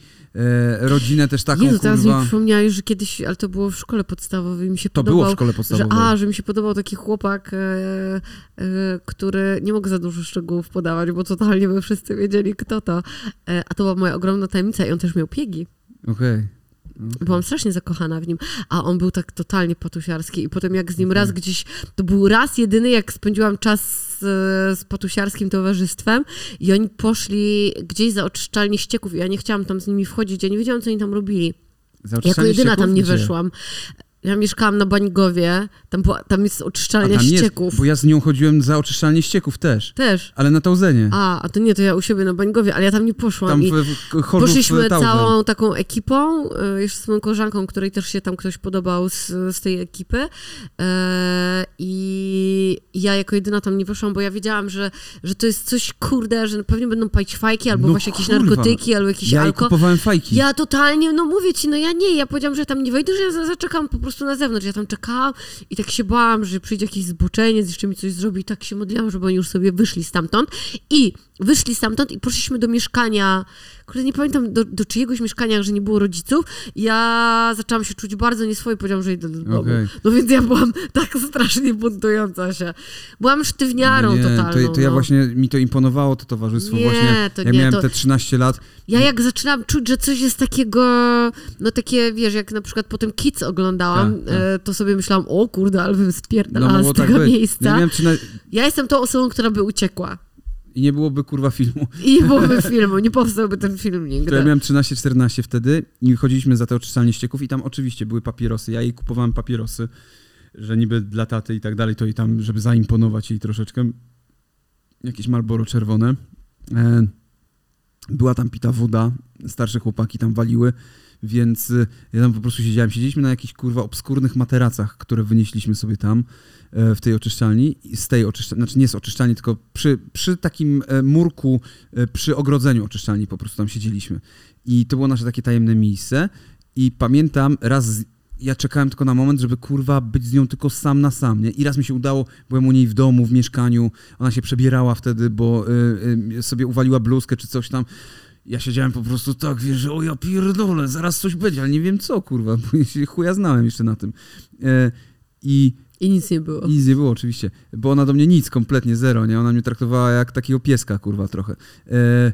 rodzinę też taką, Jezu, teraz mi kurwa, przypomniałeś, że kiedyś, ale to było w szkole podstawowej, mi się to podobał, było w szkole że, podstawowej. a, że mi się podobał taki chłopak, e, e, który, nie mogę za dużo szczegółów podawać, bo totalnie by wszyscy wiedzieli, kto to, e, a to była moja ogromna tajemnica i on też miał piegi. Okej. Byłam strasznie zakochana w nim, a on był tak totalnie patusiarski i potem jak z nim raz gdzieś, to był raz jedyny, jak spędziłam czas z, z patusiarskim towarzystwem i oni poszli gdzieś za oczyszczalnię ścieków i ja nie chciałam tam z nimi wchodzić, ja nie wiedziałam, co oni tam robili. Jako jedyna ścieków? tam nie Gdzie? weszłam. Ja mieszkałam na Bańgowie, tam, była, tam jest oczyszczalnia tam jest, ścieków. bo ja z nią chodziłem za oczyszczalnię ścieków też. Też. Ale na Tauzenie. A, a to nie, to ja u siebie na Bańgowie, ale ja tam nie poszłam. Tam w, w poszliśmy całą taką ekipą, y, jeszcze z moją koleżanką, której też się tam ktoś podobał z, z tej ekipy. E, I ja jako jedyna tam nie weszłam, bo ja wiedziałam, że, że to jest coś kurde, że pewnie będą palić fajki, albo No właśnie jakieś kurwa. narkotyki, albo jakiś Ja alko. kupowałem fajki. Ja totalnie, no mówię ci, no ja nie, ja powiedziałam, że ja tam nie wejdę, że ja za- zaczekam po prostu na zewnątrz. Ja tam czekałam i tak się bałam, że przyjdzie jakiś zboczeniec, jeszcze mi coś zrobi i tak się modliłam, żeby oni już sobie wyszli stamtąd. I wyszli stamtąd i poszliśmy do mieszkania, kurde, nie pamiętam do, do czyjegoś mieszkania, że nie było rodziców. Ja zaczęłam się czuć bardzo nieswoje, powiedziałam, że idę do domu. Okej. No więc ja byłam tak strasznie buntująca się. Byłam sztywniarą nie, totalną. to, to ja no. właśnie, mi to imponowało, to towarzystwo Nie, właśnie. to jak nie, miałem to- te 13 lat, Ja jak zaczynam czuć, że coś jest takiego, no takie, wiesz, jak na przykład potem Kids oglądałam, Tak, tak. e, to sobie myślałam, o kurde, ale bym no spierdalała z tak tego być. miejsca. Ja miałem 13... Ja jestem tą osobą, która by uciekła. I nie byłoby kurwa filmu. I nie byłoby filmu, nie powstałby ten film nigdy. To ja miałem 13-14 wtedy i chodziliśmy za te oczyszczalnie ścieków i tam oczywiście były papierosy. Ja jej kupowałem papierosy, że niby dla taty i tak dalej, to i tam, żeby zaimponować jej troszeczkę. Jakieś Marlboro czerwone. E, była tam pita woda, starsze chłopaki tam waliły, więc y, ja tam po prostu siedziałem. Siedzieliśmy na jakichś kurwa obskurnych materacach, które wynieśliśmy sobie tam e, w tej oczyszczalni, z tej oczyszczalni, znaczy nie z oczyszczalni, tylko przy, przy takim e, murku, e, przy ogrodzeniu oczyszczalni po prostu tam siedzieliśmy. I to było nasze takie tajemne miejsce i pamiętam raz ja czekałem tylko na moment, żeby kurwa być z nią tylko sam na sam, nie? I raz mi się udało, byłem u niej w domu, w mieszkaniu, ona się przebierała wtedy, bo y, y, sobie uwaliła bluzkę czy coś tam. Ja siedziałem po prostu tak, wiesz, że o ja pierdolę, zaraz coś będzie, ale nie wiem co, kurwa, bo ja się chuja znałem jeszcze na tym. E, I I nic nie było. i nic nie było oczywiście, bo ona do mnie nic, kompletnie zero, nie? Ona mnie traktowała jak takiego pieska, kurwa, trochę. E,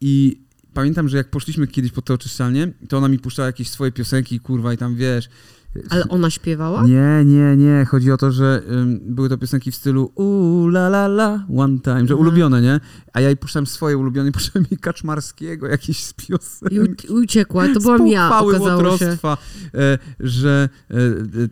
I pamiętam, że jak poszliśmy kiedyś po to oczyszczalnię, to ona mi puszczała jakieś swoje piosenki, kurwa, i tam, wiesz... Ale ona śpiewała? Nie, nie, nie. Chodzi o to, że ym, były to piosenki w stylu u la la la, one time, że Mhm. ulubione, nie? A ja jej puszczałem swoje ulubione, i (laughs) puszczałem jej Kaczmarskiego, jakieś z piosenek. I uciekła, to byłam ja, okazało się. e, że... E, e,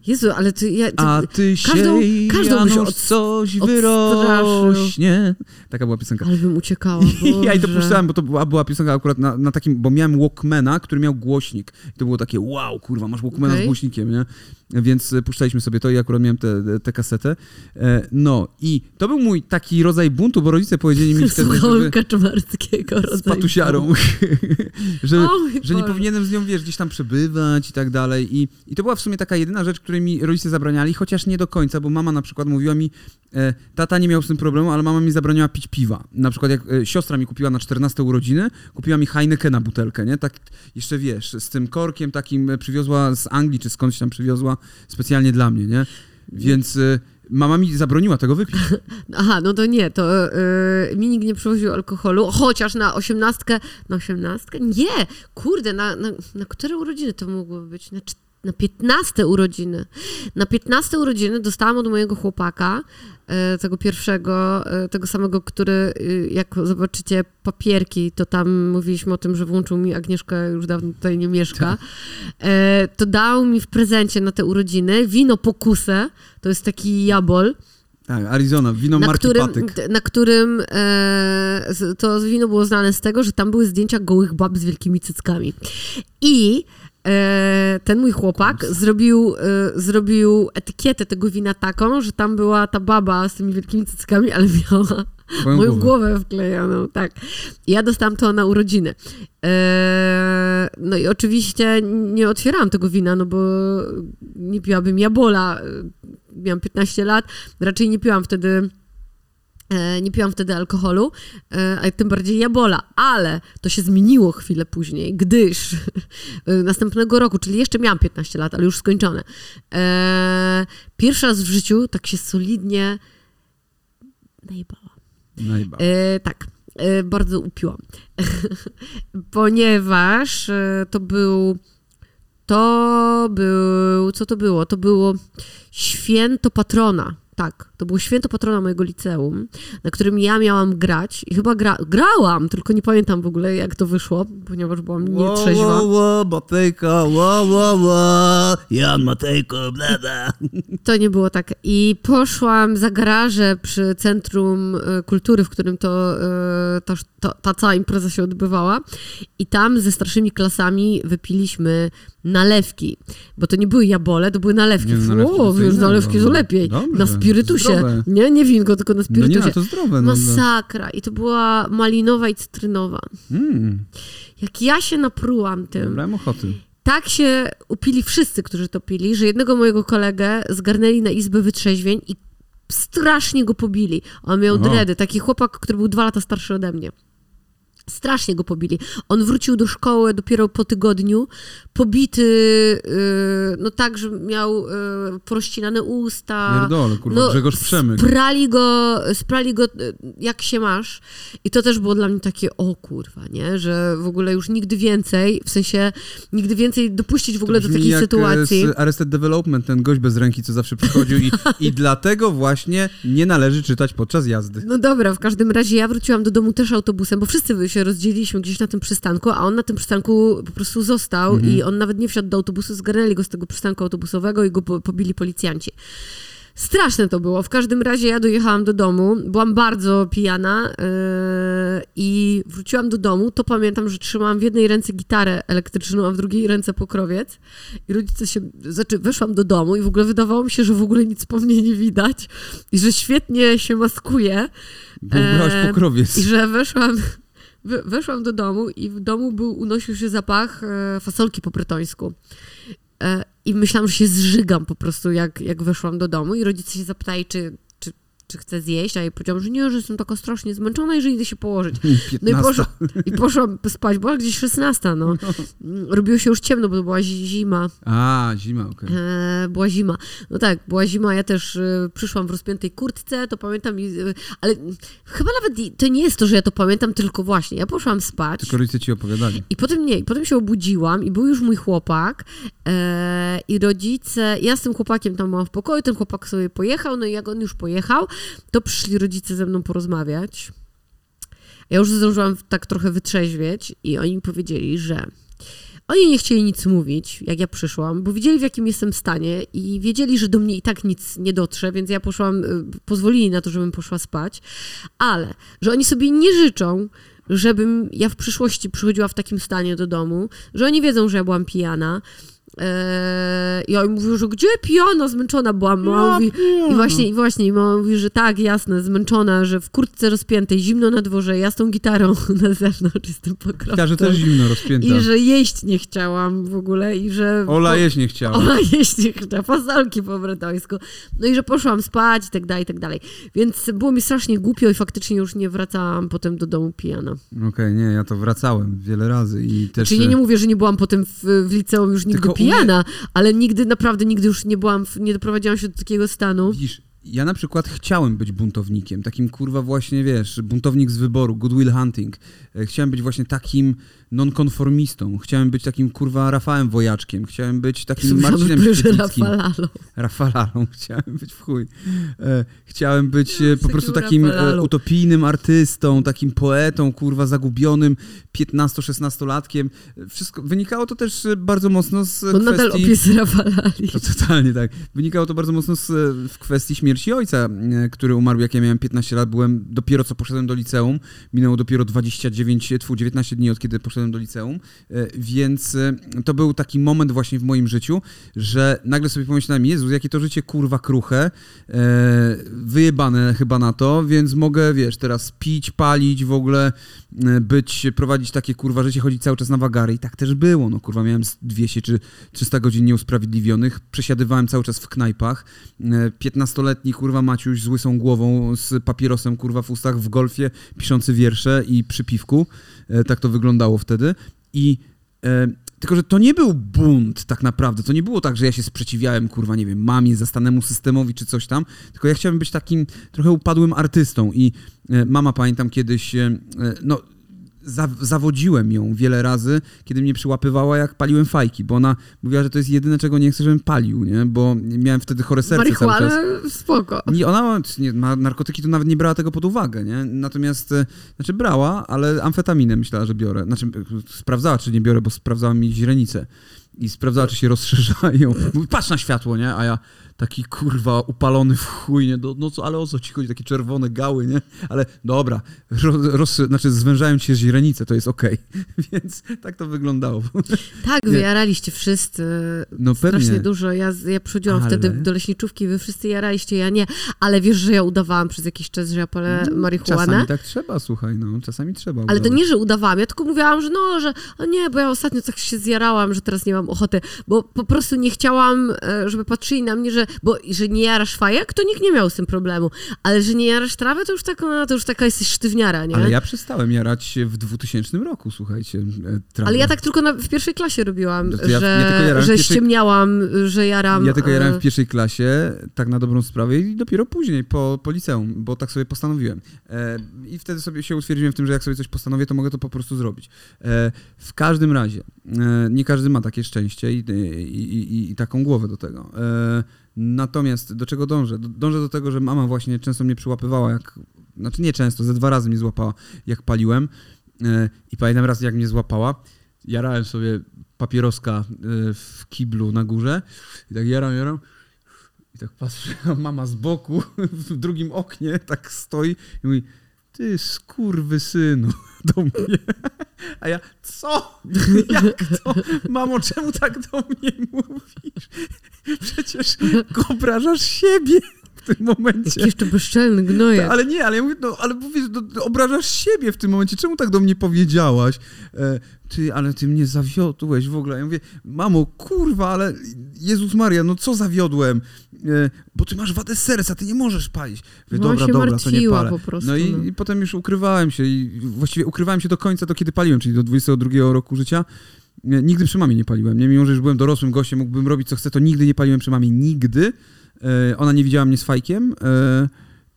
Jezu, ale ty, ja, ty, a ty każdą- się, każdą Janusz, od- coś wyrośnie. Taka była piosenka. ale bym uciekała, (laughs) ja jej to puszczałem, bo to była, była piosenka akurat na, na takim, bo miałem Walkmana, który miał głośnik. I to było takie, wow, kurwa, masz Walkmana Okej. z głośnikiem, nie? Więc e, puszczaliśmy sobie to i akurat miałem tę te, te kasetę. E, no i to był mój taki rodzaj buntu, bo rodzice powiedzieli mi (laughs) wtedy, żeby Kaczmarskiego z rodzaju. patusiarą, (laughs) że, że nie powinienem z nią, wiesz, gdzieś tam przebywać i tak dalej. I, I to była w sumie taka jedyna rzecz, której mi rodzice zabraniali, chociaż nie do końca, bo mama na przykład mówiła mi, e, tata nie miał z tym problemu, ale mama mi zabraniała pić piwa. Na przykład jak e, siostra mi kupiła na 14 urodziny, kupiła mi Heinekena butelkę, nie? Tak jeszcze, wiesz, z tym korkiem takim e, przywiozła z Anglii, czy skądś tam przywiozła specjalnie dla mnie, nie? Więc e, mama mi zabroniła tego wypić. (laughs) Aha, no to nie, to yy, mi nikt nie przywoził alkoholu, chociaż na osiemnastkę, na osiemnastkę? Nie, kurde, na, na, na które urodziny to mogło być? Na, cz- na 15 urodziny. Na 15 urodziny dostałam od mojego chłopaka, e, tego pierwszego, e, tego samego, który, e, jak zobaczycie papierki, to tam mówiliśmy o tym, że włączył mi Agnieszka, już dawno tutaj nie mieszka, e, to dał mi w prezencie na te urodziny wino pokusę, to jest taki jabol, Tak, Arizona, wino na marki którym, Patyk. na którym e, to wino było znane z tego, że tam były zdjęcia gołych bab z wielkimi cyckami. I ten mój chłopak zrobił, e, zrobił etykietę tego wina taką, że tam była ta baba z tymi wielkimi cyckami, ale miała Twoją moją głowę. głowę wklejoną, tak. Ja dostałam to na urodziny. E, no i oczywiście nie otwierałam tego wina, no bo nie piłabym jabola. Miałam 15 lat, raczej nie piłam wtedy e, nie piłam wtedy alkoholu, e, a tym bardziej jabola, ale to się zmieniło chwilę później, gdyż (laughs) e, następnego roku, czyli jeszcze miałam 15 lat, ale już skończone, e, pierwszy raz w życiu tak się solidnie najebałam. E, tak, e, bardzo upiłam. (laughs) Ponieważ e, to był. To był. Co to było? To było święto patrona. Tak, to było święto patrona mojego liceum, na którym ja miałam grać i chyba gra, grałam, tylko nie pamiętam w ogóle jak to wyszło, ponieważ byłam nietrzeźwa. Ło, ło, Matejko, ło, ło, ło, Jan Matejko, bla, bla. To nie było tak. I poszłam za garażę przy Centrum e, Kultury, w którym to, e, ta, ta, ta cała impreza się odbywała. I tam ze starszymi klasami wypiliśmy nalewki. Bo to nie były jabole, to były nalewki. Nie, no, nalewki o, innego. nalewki to lepiej. Dobrze, na spirytusie. zdrowe. Nie, nie winko, tylko na No spirytusie. nie, no to zdrowe. No, no. Masakra. I to była malinowa i cytrynowa. Mm, Jak ja się naprułam tym, dobrałem ochoty. tak się upili wszyscy, którzy to pili, że jednego mojego kolegę zgarnęli na izbę wytrzeźwień i strasznie go pobili. On miał O. dredy, taki chłopak, który był dwa lata starszy ode mnie. Strasznie go pobili. On wrócił do szkoły dopiero po tygodniu, pobity, yy, no tak, że miał yy, porozcinane usta. Pierdolę, kurwa, No, Grzegorz Przemyk. Sprali go, sprali go, y, jak się masz. I to też było dla mnie takie, o kurwa, nie? Że w ogóle już nigdy więcej, w sensie nigdy więcej dopuścić w ogóle do takiej jak, sytuacji. e, Z Arrested Development, ten gość bez ręki, co zawsze przychodził i, i (laughs) dlatego właśnie nie należy czytać podczas jazdy. No dobra, w każdym razie ja wróciłam do domu też autobusem, bo wszyscy się rozdzieliliśmy gdzieś na tym przystanku, a on na tym przystanku po prostu został Mhm. i on nawet nie wsiadł do autobusu, zgarnęli go z tego przystanku autobusowego i go po- pobili policjanci. Straszne to było. W każdym razie ja dojechałam do domu, byłam bardzo pijana yy, i wróciłam do domu. To pamiętam, że trzymałam w jednej ręce gitarę elektryczną, a w drugiej ręce pokrowiec. I rodzice się, znaczy weszłam do domu i w ogóle wydawało mi się, że w ogóle nic po mnie nie widać i że świetnie się maskuję. Bo ubrałaś Eee, pokrowiec. I że weszłam, we- weszłam do domu i w domu był, unosił się zapach e, fasolki po bretońsku. E, I myślałam, że się zżygam po prostu, jak, jak weszłam do domu i rodzice się zapytali, czy, czy, chcę zjeść, a ja powiedziałam, że nie, że jestem taka strasznie zmęczona i że idę się położyć. (laughs) No i, 15. poszłam, i poszłam spać, była gdzieś 16, no. Robiło się już ciemno, bo to była zi- zima. A, zima, okej. E, była zima. No tak, była zima, ja też e, przyszłam w rozpiętej kurtce, to pamiętam, i, e, ale chyba nawet to nie jest to, że ja to pamiętam, tylko właśnie, ja poszłam spać. Tylko rodzice ci opowiadali. I potem nie, i potem się obudziłam i był już mój chłopak i rodzice, ja z tym chłopakiem tam byłam w pokoju, ten chłopak sobie pojechał, no i jak on już pojechał, to przyszli rodzice ze mną porozmawiać. Ja już zdążyłam tak trochę wytrzeźwieć i oni powiedzieli, że oni nie chcieli nic mówić, jak ja przyszłam, bo widzieli, w jakim jestem stanie i wiedzieli, że do mnie i tak nic nie dotrze, więc ja poszłam, y, pozwolili na to, żebym poszła spać, ale że oni sobie nie życzą, żebym ja w przyszłości przychodziła w takim stanie do domu, że oni wiedzą, że ja byłam pijana. Eee, I on mówił, że gdzie pijana, zmęczona byłam. Mama mówi, I właśnie, i właśnie, i mama mówi, że tak, jasne, zmęczona, że w kurtce rozpiętej, zimno na dworze, ja z tą gitarą na zewnątrz jestem pokrowcem. Gitarze też zimno rozpięta. I że jeść nie chciałam w ogóle i że... Ola jeść nie chciała. Ola (laughs) jeść nie chciała, fasolki po bretońsku. No i że poszłam spać i tak dalej, i tak dalej. Więc było mi strasznie głupio i faktycznie już nie wracałam potem do domu pijana. Okej, nie, ja to wracałem wiele razy i też... Czyli nie mówię, że nie byłam potem w, w liceum już nigdy Tylko pijana, ale nigdy, naprawdę nigdy już nie byłam, nie doprowadziłam się do takiego stanu. Widzisz, ja na przykład chciałem być buntownikiem, takim kurwa właśnie, wiesz, buntownik z wyboru, Goodwill Hunting. E, Chciałem być właśnie takim nonkonformistą, chciałem być takim kurwa Rafałem Wojaczkiem, chciałem być takim Marcinem że Świetlickim. Rafalalo. Rafalalą, (laughs) chciałem być w chuj. E, chciałem być e, po prostu takim e, utopijnym artystą, takim poetą, kurwa, zagubionym 15-16-latkiem. E, Wszystko, wynikało to też bardzo mocno z Bo nadal kwestii... opis Rafalali. To (laughs) totalnie tak. Wynikało to bardzo mocno z, w kwestii śmierci ojca, który umarł jak ja miałem 15 lat. Byłem dopiero co poszedłem do liceum. Minęło dopiero 29, tfu, 19 dni od kiedy poszedłem do liceum. E, Więc e, to był taki moment właśnie w moim życiu, że nagle sobie pomyślałem, Jezus, jakie to życie kurwa kruche, e, wyjebane chyba na to, więc mogę, wiesz, teraz pić, palić, w ogóle być, prowadzić takie kurwa życie, chodzić cały czas na wagary. I tak też było, no kurwa, miałem z 200 czy 300 godzin nieusprawiedliwionych, przesiadywałem cały czas w knajpach. E, 15-letni kurwa Maciuś z łysą głową, z papierosem kurwa w ustach w golfie, piszący wiersze i przy piwku. E, Tak to wyglądało wtedy. I tylko, że to nie był bunt tak naprawdę. To nie było tak, że ja się sprzeciwiałem, kurwa, nie wiem, mamie, zastanemu systemowi czy coś tam. Tylko ja chciałem być takim trochę upadłym artystą. I e, mama, pamiętam kiedyś, e, e, no za, zawodziłem ją wiele razy, kiedy mnie przyłapywała, jak paliłem fajki, bo ona mówiła, że to jest jedyne, czego nie chce, żebym palił, nie? Bo miałem wtedy chore serce cały czas. Marihuana, spoko. Nie, ona nie, ma narkotyki to nawet nie brała tego pod uwagę, nie? Natomiast, e, znaczy brała, ale amfetaminę myślała, że biorę. Znaczy sprawdzała, czy nie biorę, bo sprawdzała mi źrenicę. I sprawdzała, czy się rozszerzają. (laughs) Mówi, patrz na światło, nie? A ja taki kurwa upalony w chuj, nie? No, no co, ale o co ci chodzi? Takie czerwone gały, nie? Ale dobra, roz, roz, znaczy zwężają ci się źrenice, to jest okej. (laughs) Więc tak to wyglądało. (laughs) Tak, Nie. wy jaraliście wszyscy. No Strasznie pewnie. dużo. Ja, ja przychodziłam Ale- wtedy do leśniczówki, wy wszyscy jaraliście, ja nie. Ale wiesz, że ja udawałam przez jakiś czas, że ja palę marihuanę. Czasami tak trzeba, słuchaj, no. Czasami trzeba. Ale to udawać. nie, że udawałam, ja tylko mówiłam, że no, że o nie, bo ja ostatnio tak się zjarałam, że teraz nie mam ochoty, bo po prostu nie chciałam, e, żeby patrzyli na mnie, że, bo, że nie jarasz fajek, to nikt nie miał z tym problemu, ale że nie jarasz trawy, to już, tak, no, to już taka jesteś sztywniara, nie? Ale ja przestałem jarać w 2000 roku, słuchajcie. e, Trawę. Ale ja tak tylko na, w pierwszej klasie robiłam, No ja- że, ja że pierwszej- ściemniałam, że jaram... Ja tylko jarałem e, w pierwszej klasie, tak na dobrą sprawę i dopiero później, po, po liceum, bo tak sobie postanowiłem. E, I wtedy sobie się utwierdziłem w tym, że jak sobie coś postanowię, to mogę to po prostu zrobić. E, w każdym razie, e, nie każdy ma takie szczęście i, i, i, i taką głowę do tego. Natomiast do czego dążę? Dążę do tego, że mama właśnie często mnie przyłapywała, jak, znaczy nie często, ze dwa razy mnie złapała, jak paliłem. E, I pamiętam raz, jak mnie złapała, jarałem sobie papieroska e, w kiblu na górze i tak jaram, jaram. I tak patrzę, (laughs) mama z boku, w drugim oknie, tak stoi i mówi, ty skurwy synu (laughs) do mnie. A ja, co? (laughs) Jak to? Mamo, czemu tak do mnie mówisz? Przecież obrażasz siebie tym momencie. Jeszcze bezczelny gnojek. Ale nie, ale ja mówię, no, ale mówię, no, obrażasz siebie w tym momencie. Czemu tak do mnie powiedziałaś? E, ty, ale ty mnie zawiodłeś w ogóle. Ja mówię, mamo, kurwa, ale Jezus Maria, no co zawiodłem? E, bo ty masz wadę serca, ty nie możesz palić. Mówię, No, dobra, dobra, to nie palę. po prostu, no, i, no. i potem już ukrywałem się i właściwie ukrywałem się do końca, do kiedy paliłem, czyli do 22 roku życia. Nigdy przy mamie nie paliłem. Nie, mimo że już byłem dorosłym gościem, mógłbym robić co chcę, to nigdy nie paliłem przy mamie. Nigdy. E, ona nie widziała mnie z fajkiem. E,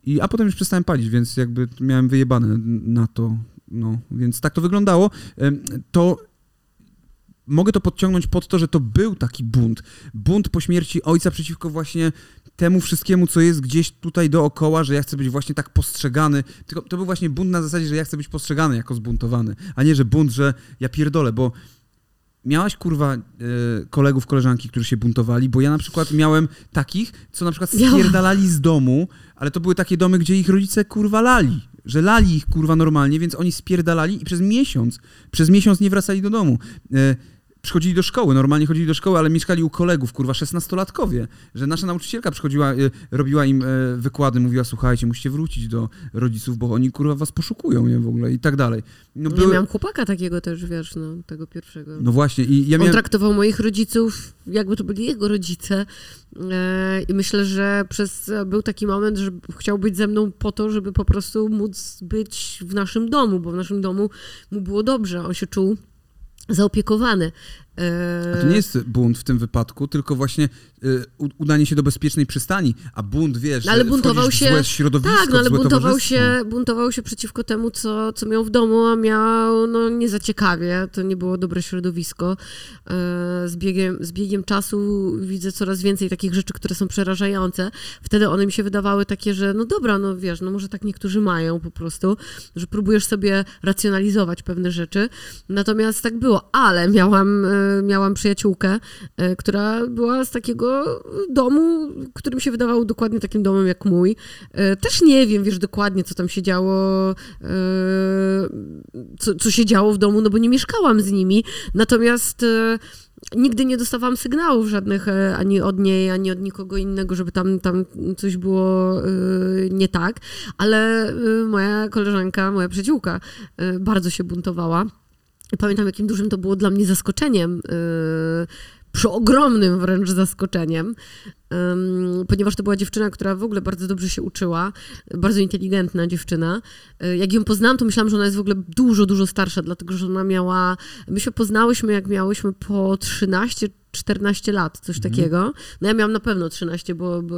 i, a potem już przestałem palić, więc jakby miałem wyjebane na to. No, więc tak to wyglądało. Em, To mogę to podciągnąć pod to, że to był taki bunt. Bunt po śmierci ojca przeciwko właśnie temu wszystkiemu, co jest gdzieś tutaj dookoła, że ja chcę być właśnie tak postrzegany. Tylko to był właśnie bunt na zasadzie, że ja chcę być postrzegany jako zbuntowany, a nie, że bunt, że ja pierdolę, bo miałaś kurwa e, kolegów, koleżanki, którzy się buntowali, bo ja na przykład miałem takich, co na przykład spierdalali z domu, ale to były takie domy, gdzie ich rodzice kurwa lali. Że lali ich kurwa normalnie, więc oni spierdalali i przez miesiąc, przez miesiąc nie wracali do domu. Przychodzili do szkoły, normalnie chodzili do szkoły, ale mieszkali u kolegów, kurwa, szesnastolatkowie, że nasza nauczycielka przychodziła, e, robiła im e, wykłady, mówiła, słuchajcie, musicie wrócić do rodziców, bo oni, kurwa, was poszukują, nie, w ogóle i tak dalej. No, Ja były- miałam chłopaka takiego też, wiesz, no, tego pierwszego. no właśnie, i ja On miałem... traktował moich rodziców, jakby to byli jego rodzice. E, I myślę, że przez był taki moment, że chciał być ze mną po to, żeby po prostu móc być w naszym domu, bo w naszym domu mu było dobrze. On się czuł zaopiekowany. A to nie jest bunt w tym wypadku, tylko właśnie y, udanie się do bezpiecznej przystani, a bunt, wiesz, No, ale że buntował wchodzisz w się- złe środowisko, Tak, no ale buntował się, buntował się przeciwko temu, co, co miał w domu, a miał no, nie za ciekawie. To nie było dobre środowisko. E, Z biegiem, z biegiem czasu widzę coraz więcej takich rzeczy, które są przerażające. Wtedy one mi się wydawały takie, że no dobra, no wiesz, no może tak niektórzy mają po prostu, że próbujesz sobie racjonalizować pewne rzeczy. Natomiast tak było, ale miałam, miałam przyjaciółkę, e, która była z takiego domu, który mi się wydawał dokładnie takim domem jak mój. E, Też nie wiem, wiesz, dokładnie, co tam się działo, e, co, co się działo w domu, no bo nie mieszkałam z nimi. Natomiast nigdy nie dostawałam sygnałów żadnych ani od niej, ani od nikogo innego, żeby tam, tam coś było nie tak. Ale moja koleżanka, moja przyjaciółka bardzo się buntowała. Pamiętam, jakim dużym to było dla mnie zaskoczeniem. Yy, przeogromnym wręcz zaskoczeniem, ponieważ to była dziewczyna, która w ogóle bardzo dobrze się uczyła, bardzo inteligentna dziewczyna. Y, Jak ją poznałam, to myślałam, że ona jest w ogóle dużo, dużo starsza, dlatego że ona miała, my się poznałyśmy, jak miałyśmy po 13 14 lat, coś takiego. No ja miałam na pewno 13, bo, bo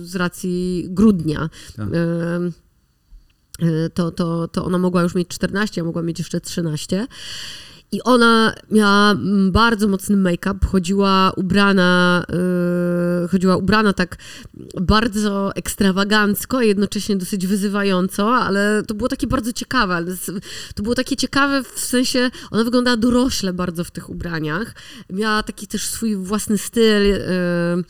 z racji grudnia. Tak. Y, to, to, to ona mogła już mieć 14, a mogła mieć jeszcze 13. I ona miała mm, bardzo mocny make-up, chodziła ubrana, yy, chodziła ubrana tak bardzo ekstrawagancko, a jednocześnie dosyć wyzywająco, ale to było takie bardzo ciekawe. To było takie ciekawe w sensie, ona wyglądała dorośle bardzo w tych ubraniach. Miała taki też swój własny styl. Yy,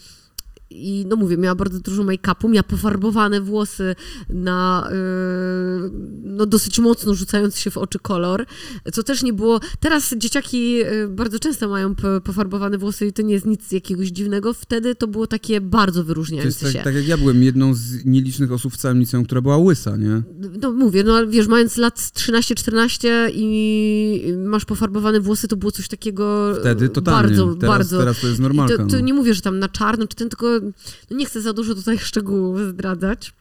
i no mówię, miała bardzo dużo make-upu, miała pofarbowane włosy na yy, no dosyć mocno rzucający się w oczy kolor, co też nie było, teraz dzieciaki yy, bardzo często mają pofarbowane włosy i to nie jest nic jakiegoś dziwnego, wtedy to było takie bardzo wyróżniające tak, się. tak jak ja byłem jedną z nielicznych osób w całym liceum, która była łysa, nie? No mówię, no ale wiesz, mając lat 13-14 i masz pofarbowane włosy, to było coś takiego Wtedy totalnie. bardzo, teraz, bardzo teraz to jest I normalka. to, to no. nie mówię, że tam na czarno, czy ten, tylko nie chcę za dużo tutaj (laughs) szczegółów zdradzać,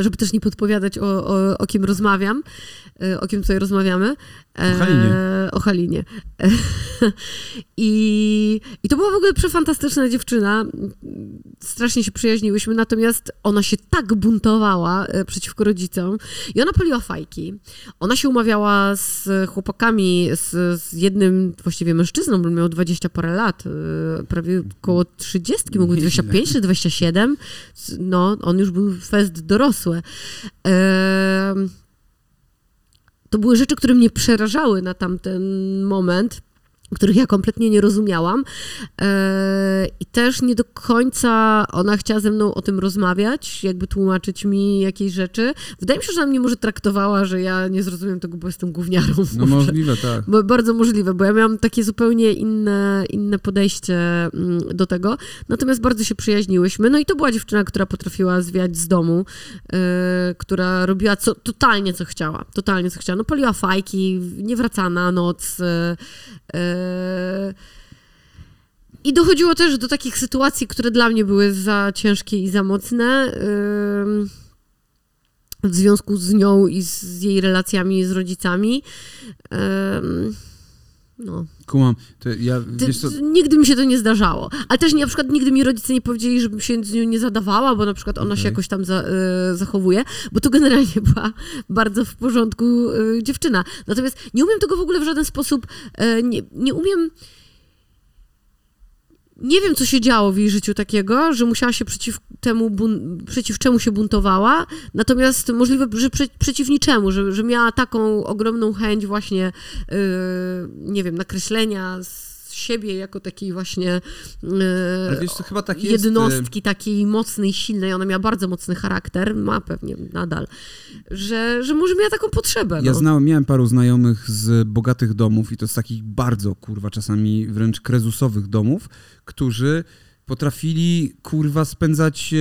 żeby też nie podpowiadać o, o, o kim rozmawiam, e, o kim tutaj rozmawiamy. E, O Halinie. O Halinie. E, (laughs) I, I to była w ogóle przefantastyczna dziewczyna. Strasznie się przyjaźniłyśmy, natomiast ona się tak buntowała e, przeciwko rodzicom i ona paliła fajki. Ona się umawiała z chłopakami, z, z jednym właściwie mężczyzną, bo miał 20 parę lat, e, prawie około 30, mógł być 25 czy 27. No, on już był fest dorosły. Em, to były rzeczy, które mnie przerażały na tamten moment, których ja kompletnie nie rozumiałam. E, I też nie do końca ona chciała ze mną o tym rozmawiać, jakby tłumaczyć mi jakieś rzeczy. Wydaje mi się, że ona mnie może traktowała, że ja nie zrozumiem tego, bo jestem gówniarą. No może. możliwe, tak. Bo, bardzo możliwe, bo ja miałam takie zupełnie inne, inne podejście mm, do tego. Natomiast bardzo się przyjaźniłyśmy. No i to była dziewczyna, która potrafiła zwiać z domu, yy, która robiła co, totalnie co chciała. Totalnie co chciała. No paliła fajki, nie wracała na noc. I dochodziło też do takich sytuacji, które dla mnie były za ciężkie i za mocne. W związku z nią i z jej relacjami z rodzicami. No, Kumam. To ja, Ty, wiesz co, nigdy mi się to nie zdarzało. Ale też na przykład nigdy mi rodzice nie powiedzieli, żebym się z nią nie zadawała, bo na przykład ona się Okej. jakoś tam za, y, zachowuje, bo to generalnie (laughs) była bardzo w porządku y, dziewczyna. Natomiast nie umiem tego w ogóle w żaden sposób, y, nie, nie umiem... Nie wiem, co się działo w jej życiu takiego, że musiała się przeciw temu, bun- przeciw czemu się buntowała, natomiast możliwe, że prze- przeciw niczemu, że, że miała taką ogromną chęć właśnie, yy, nie wiem, nakreślenia z siebie jako takiej właśnie ale wiesz tak jest... e, jednostki takiej mocnej, silnej, ona miała bardzo mocny charakter, ma pewnie nadal, że, że może miała taką potrzebę. Ja no. znałem, miałem paru znajomych z bogatych domów i to z takich bardzo, kurwa, czasami wręcz krezusowych domów, którzy potrafili, kurwa, spędzać e,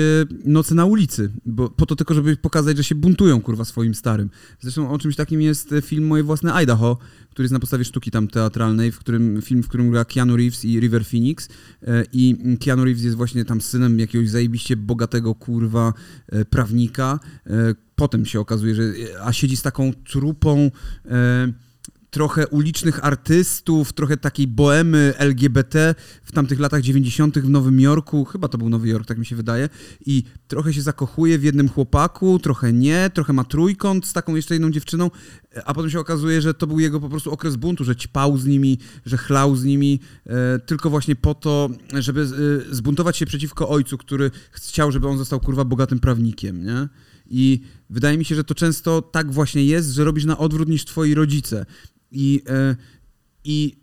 noce na ulicy, bo, po to tylko, żeby pokazać, że się buntują, kurwa, swoim starym. Zresztą o czymś takim jest e, film Moje własne Idaho, który jest na podstawie sztuki tam teatralnej, w którym, film, w którym gra Keanu Reeves i River Phoenix e, i Keanu Reeves jest właśnie tam synem jakiegoś zajebiście bogatego, kurwa, prawnika. Potem się okazuje, że a siedzi z taką trupą trochę ulicznych artystów, trochę takiej boemy LGBT w tamtych latach 90. w Nowym Jorku, chyba to był Nowy Jork, tak mi się wydaje, i trochę się zakochuje w jednym chłopaku, trochę nie, trochę ma trójkąt z taką jeszcze jedną dziewczyną, a potem się okazuje, że to był jego po prostu okres buntu, że ćpał z nimi, że chlał z nimi, e, tylko właśnie po to, żeby e, zbuntować się przeciwko ojcu, który chciał, żeby on został kurwa bogatym prawnikiem, nie? I wydaje mi się, że to często tak właśnie jest, że robisz na odwrót niż twoi rodzice. I, e, i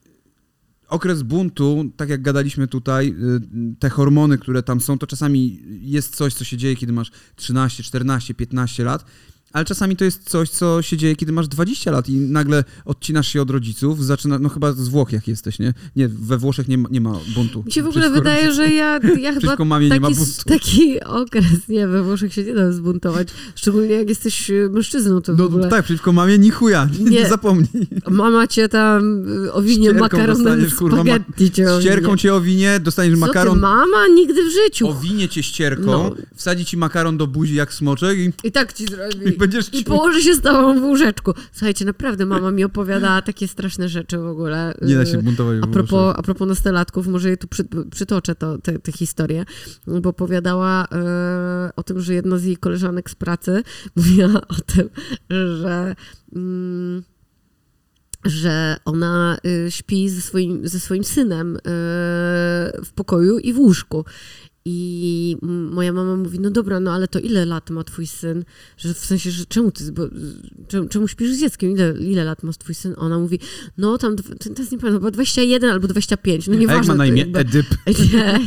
okres buntu, tak jak gadaliśmy tutaj, y, te hormony, które tam są, to czasami jest coś, co się dzieje, kiedy masz 13, 14, 15 lat, ale czasami to jest coś, co się dzieje, kiedy masz 20 lat i nagle odcinasz się od rodziców, zaczyna, no chyba z Włoch jak jesteś, nie? Nie, we Włoszech nie ma, nie ma buntu. Mi się w ogóle Przeciwko wydaje, że ja, ja (laughs) chyba taki, buntu. taki okres, nie, we Włoszech się nie da zbuntować. Szczególnie jak jesteś y, mężczyzną, to w No ogóle... tak, przeciwko mamie ni chuja, (laughs) nie, Nie. zapomnij. Mama cię tam y, owinie makaronem spaghetti cię owinie. Ścierką cię owinie, dostaniesz Co makaron, ty, mama? Nigdy w życiu. owinie cię ścierką, No. wsadzi ci makaron do buzi jak smoczek i I tak ci zrobi. Będziesz I czuł. położę się z tobą w łóżeczku. Słuchajcie, naprawdę mama mi opowiadała takie straszne rzeczy w ogóle. Nie da się Y, buntować. A propos, a propos nastolatków, może tu przy, przytoczę to, te, tę historię, bo opowiadała e, o tym, że jedna z jej koleżanek z pracy (laughs) mówiła o tym, że, mm, że ona y, śpi ze swoim, ze swoim synem w pokoju i w łóżku. I moja mama mówi, no dobra, no ale to ile lat ma twój syn? Że w sensie, że czemu ty, bo, czemu, czemu śpisz z dzieckiem? Ile, ile lat ma twój syn? Ona mówi, no tam, jest nie pamiętam, chyba 21 albo 25, no A nieważne. jak ma na imię? jakby- Edyp. (laughs) Nie.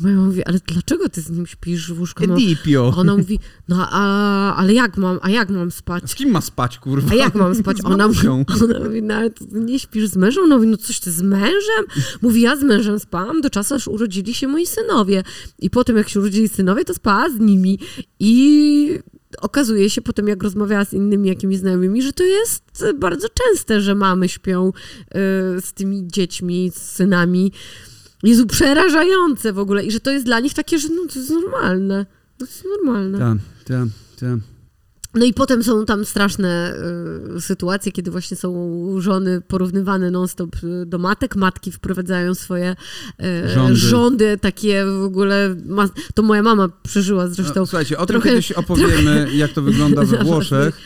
I moja mama mówi, ale dlaczego ty z nim śpisz w łóżku? No, Edipio. ona mówi, no a, ale jak mam, a jak mam spać? Z kim ma spać, kurwa? A jak mam spać? Ona mówi, (laughs) ona mówi, no ale nie śpisz z mężem? Ona mówi, no coś ty z mężem? Mówi, ja z mężem spałam do czasu, aż urodzili się moi synowie. I potem jak się urodzili synowie, to spała z nimi. I okazuje się potem, jak rozmawiała z innymi jakimiś znajomymi, że to jest bardzo częste, że mamy śpią y, z tymi dziećmi, z synami. Jezu, przerażające w ogóle. I że to jest dla nich takie, że no to jest normalne. To jest normalne. Tak, tak, tak. No i potem są tam straszne y, sytuacje, kiedy właśnie są żony porównywane non-stop y, do matek. Matki wprowadzają swoje y, Rządy. rządy. takie w ogóle. Ma, to moja mama przeżyła zresztą. No, słuchajcie, o tym trochę- kiedyś opowiemy, jak to wygląda we (laughs) Włoszech.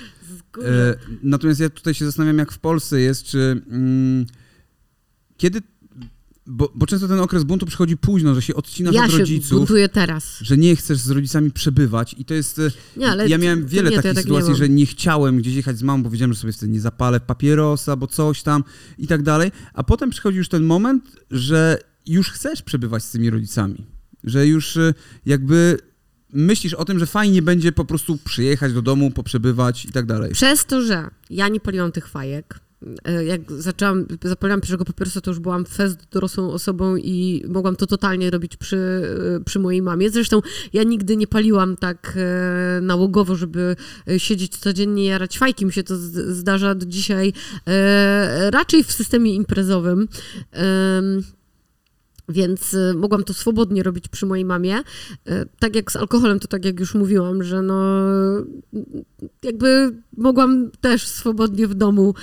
E, natomiast ja tutaj się zastanawiam, jak w Polsce jest, czy mm, kiedy. Bo, bo często ten okres buntu przychodzi późno, że się odcinasz ja od się rodziców, buntuję teraz. że nie chcesz z rodzicami przebywać i to jest... e, Nie, ale ja miałem wiele nie, takich ja tak nie sytuacji, mam. że nie chciałem gdzieś jechać z mamą, bo wiedziałem, że sobie wtedy nie zapalę papierosa, bo coś tam i tak dalej. A potem przychodzi już ten moment, że już chcesz przebywać z tymi rodzicami. Że już e, jakby myślisz o tym, że fajnie będzie po prostu przyjechać do domu, poprzebywać i tak dalej. Przez to, że ja nie paliłam tych fajek, jak zaczęłam, zapaliłam pierwszego papierosa, to już byłam fest dorosłą osobą i mogłam to totalnie robić przy, e, przy mojej mamie. Zresztą ja nigdy nie paliłam tak e, nałogowo, żeby e, siedzieć codziennie i jarać fajki. Mi się to zdarza do dzisiaj e, raczej w systemie imprezowym. Więc y, mogłam to swobodnie robić przy mojej mamie. Y, Tak jak z alkoholem, to tak jak już mówiłam, że no jakby mogłam też swobodnie w domu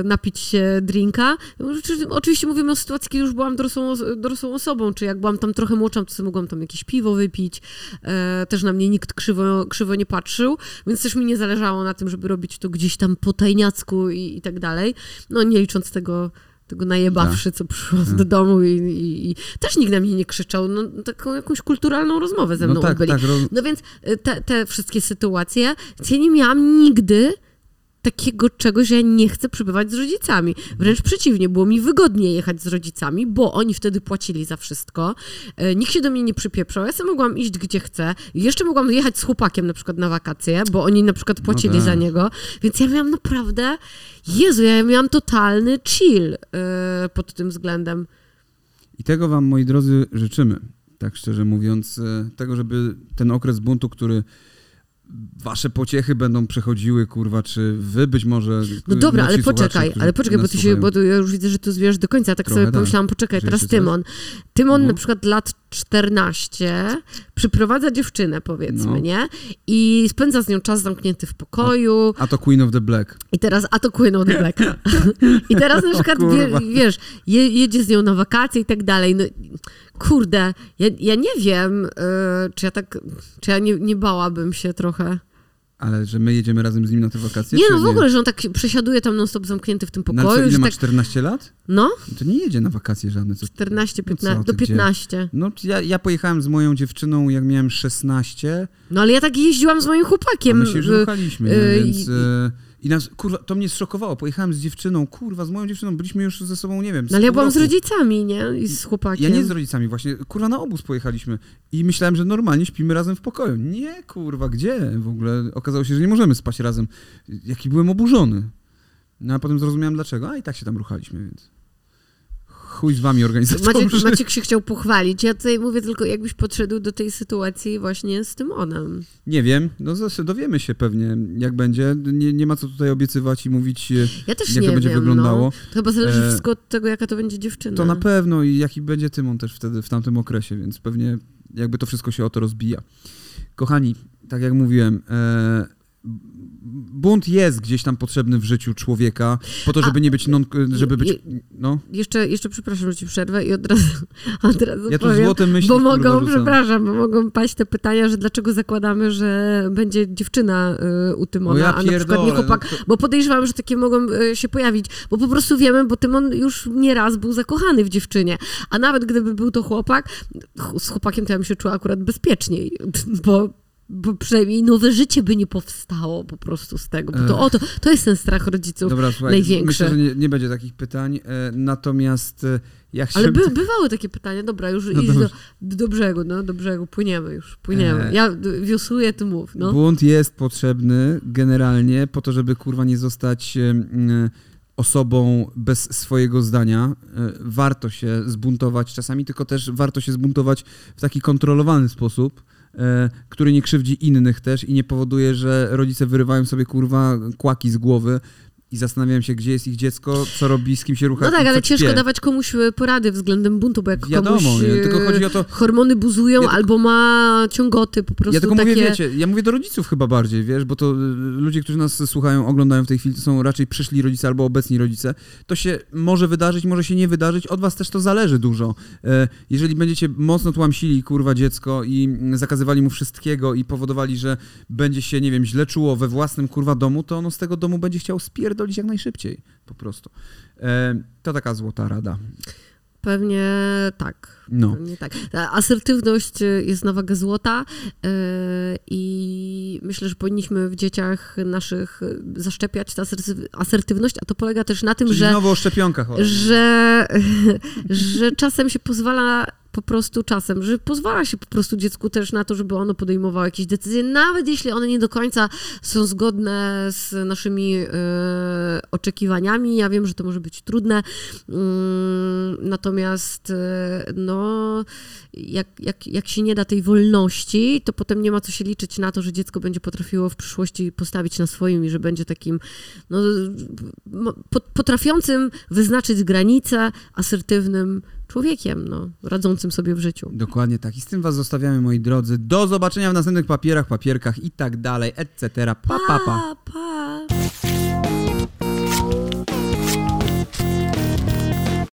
y, napić się drinka. Oczy- Oczywiście mówimy o sytuacji, kiedy już byłam dorosłą, os- dorosłą osobą, czy jak byłam tam trochę młodsza, to sobie mogłam tam jakieś piwo wypić. Też na mnie nikt krzywo, krzywo nie patrzył, więc też mi nie zależało na tym, żeby robić to gdzieś tam po tajniacku i, i tak dalej. No nie licząc tego tego najebawszy, co przyszło Tak. do domu i, i, i też nikt na mnie nie krzyczał, no taką jakąś kulturalną rozmowę ze mną No tak, odbyli. tak. roz- No więc y, te, te wszystkie sytuacje, ja nie miałam nigdy takiego czegoś, że ja nie chcę przebywać z rodzicami. Wręcz przeciwnie, było mi wygodniej jechać z rodzicami, bo oni wtedy płacili za wszystko. E, Nikt się do mnie nie przypieprzał. Ja sobie mogłam iść gdzie chcę. Jeszcze mogłam jechać z chłopakiem na przykład na wakacje, bo oni na przykład płacili tak. za niego. Więc ja miałam naprawdę, Jezu, ja miałam totalny chill e, pod tym względem. I tego wam, moi drodzy, życzymy. Tak szczerze mówiąc, e, tego, żeby ten okres buntu, który wasze pociechy będą przechodziły, kurwa, czy wy być może... No dobra, ale poczekaj, ale poczekaj, bo ty się, bo ja już widzę, że tu zwierz do końca, tak Trochę sobie tak. pomyślałam, poczekaj, teraz coś? Tymon. Tymon No. na przykład lat 14 przyprowadza dziewczynę, powiedzmy, No. nie? I spędza z nią czas zamknięty w pokoju. A to Queen of the Black. I teraz, a to Queen of the Black. (laughs) I teraz na O przykład, wie, wiesz, je, jedzie z nią na wakacje i tak dalej. No, kurde, ja, ja nie wiem, y, czy ja tak, czy ja nie, nie bałabym się trochę. Ale że my jedziemy razem z nim na te wakacje? Nie, no w ogóle, że on tak przesiaduje tam non-stop zamknięty w tym No, ale co, pokoju. ile ma tak, 14 lat? no, To nie jedzie na wakacje żadne. Co? 14, No co 15, do gdzie? 15. No, ja, ja pojechałem z moją dziewczyną, jak miałem 16, No ale ja tak jeździłam z moim a chłopakiem. my się już y, ruchaliśmy, y, nie? więc... y, I nas, kurwa, to mnie zszokowało. Pojechałem z dziewczyną, kurwa, z moją dziewczyną, byliśmy już ze sobą, nie wiem, z No ale ja byłam z roku. rodzicami, nie? I z chłopakiem. Ja nie z rodzicami, właśnie, kurwa, na obóz pojechaliśmy i myślałem, że normalnie śpimy razem w pokoju. Nie, kurwa, gdzie w ogóle? Okazało się, że nie możemy spać razem. Jaki byłem oburzony. No a potem zrozumiałem dlaczego, a i tak się tam ruchaliśmy, więc chuj z wami organizatorzy. Maciek, Maciek się chciał pochwalić. Ja tutaj mówię tylko, jakbyś podszedł do tej sytuacji właśnie z tym onem. Nie wiem, no zase dowiemy się pewnie, jak będzie. Nie, nie ma co tutaj obiecywać i mówić, Ja też jak nie to będzie wiem, wyglądało. No. To chyba zależy E, wszystko od tego, jaka to będzie dziewczyna. To na pewno i jaki będzie Tymon też wtedy, w tamtym okresie, więc pewnie jakby to wszystko się o to rozbija. Kochani, tak jak mówiłem, e, bunt jest gdzieś tam potrzebny w życiu człowieka, po to, żeby A, nie być non, żeby być, no. Jeszcze, jeszcze przepraszam, że ci przerwę i od razu, (laughs) od razu Ja powiem, złote myśli, bo mogą, rzucam. przepraszam, bo mogą paść te pytania, że dlaczego zakładamy, że będzie dziewczyna y, u Tymona, ja a na przykład nie chłopak, no to- bo podejrzewam, że takie mogą y, się pojawić, bo po prostu wiemy, bo Tymon już nieraz był zakochany w dziewczynie, a nawet gdyby był to chłopak, ch- z chłopakiem to ja bym się czuła akurat bezpieczniej, (laughs) bo bo przynajmniej nowe życie by nie powstało po prostu z tego, bo to, o, to, to jest ten strach rodziców. Dobra, słuchaj, największy. myślę, że nie, nie będzie takich pytań, e, natomiast e, ja Ale by, bywały takie pytania, dobra, już No idź do, dobrze. do brzegu, no, do brzegu, płyniemy już, płyniemy. E, Ja wiosłuję, ty mów, no. Bunt jest potrzebny generalnie po to, żeby kurwa nie zostać e, m, osobą bez swojego zdania. E, Warto się zbuntować czasami, tylko też warto się zbuntować w taki kontrolowany sposób, e, który nie krzywdzi innych też i nie powoduje, że rodzice wyrywają sobie kurwa kłaki z głowy i zastanawiają się, gdzie jest ich dziecko, co robi, z kim się rucha. No tak, ale ciężko dawać komuś e, porady względem buntu, bo jak Wiadomo, komuś e, tylko chodzi o to, hormony buzują Ja albo ma ciągoty po prostu Ja tylko takie... mówię, wiecie, ja mówię do rodziców chyba bardziej, wiesz, bo to y, ludzie, którzy nas słuchają, oglądają w tej chwili, to są raczej przyszli rodzice albo obecni rodzice. To się może wydarzyć, może się nie wydarzyć, od was też to zależy dużo. E, Jeżeli będziecie mocno tłamsili, kurwa, dziecko i mm, zakazywali mu wszystkiego i powodowali, że będzie się, nie wiem, źle czuło we własnym, kurwa, domu, to ono z tego domu będzie chciał spierdolić jak najszybciej, po prostu. E, To taka złota rada. Pewnie tak. No. Pewnie tak. Ta Asertywność e, jest na wagę złota e, i myślę, że powinniśmy w dzieciach naszych zaszczepiać tę asertyw- asertywność, a to polega też na tym, Czyli że znowu o szczepionkach. że, (laughs) że czasem się pozwala po prostu czasem, że pozwala się po prostu dziecku też na to, żeby ono podejmowało jakieś decyzje, nawet jeśli one nie do końca są zgodne z naszymi e, oczekiwaniami. Ja wiem, że to może być trudne, mm, natomiast e, no, jak, jak, jak się nie da tej wolności, to potem nie ma co się liczyć na to, że dziecko będzie potrafiło w przyszłości postawić na swoim i że będzie takim no, potrafiącym wyznaczyć granice, asertywnym człowiekiem, no, radzącym sobie w życiu. Dokładnie tak. I z tym was zostawiamy, moi drodzy. Do zobaczenia w następnych papierach, papierkach i tak dalej, etc. Pa, pa, pa. pa.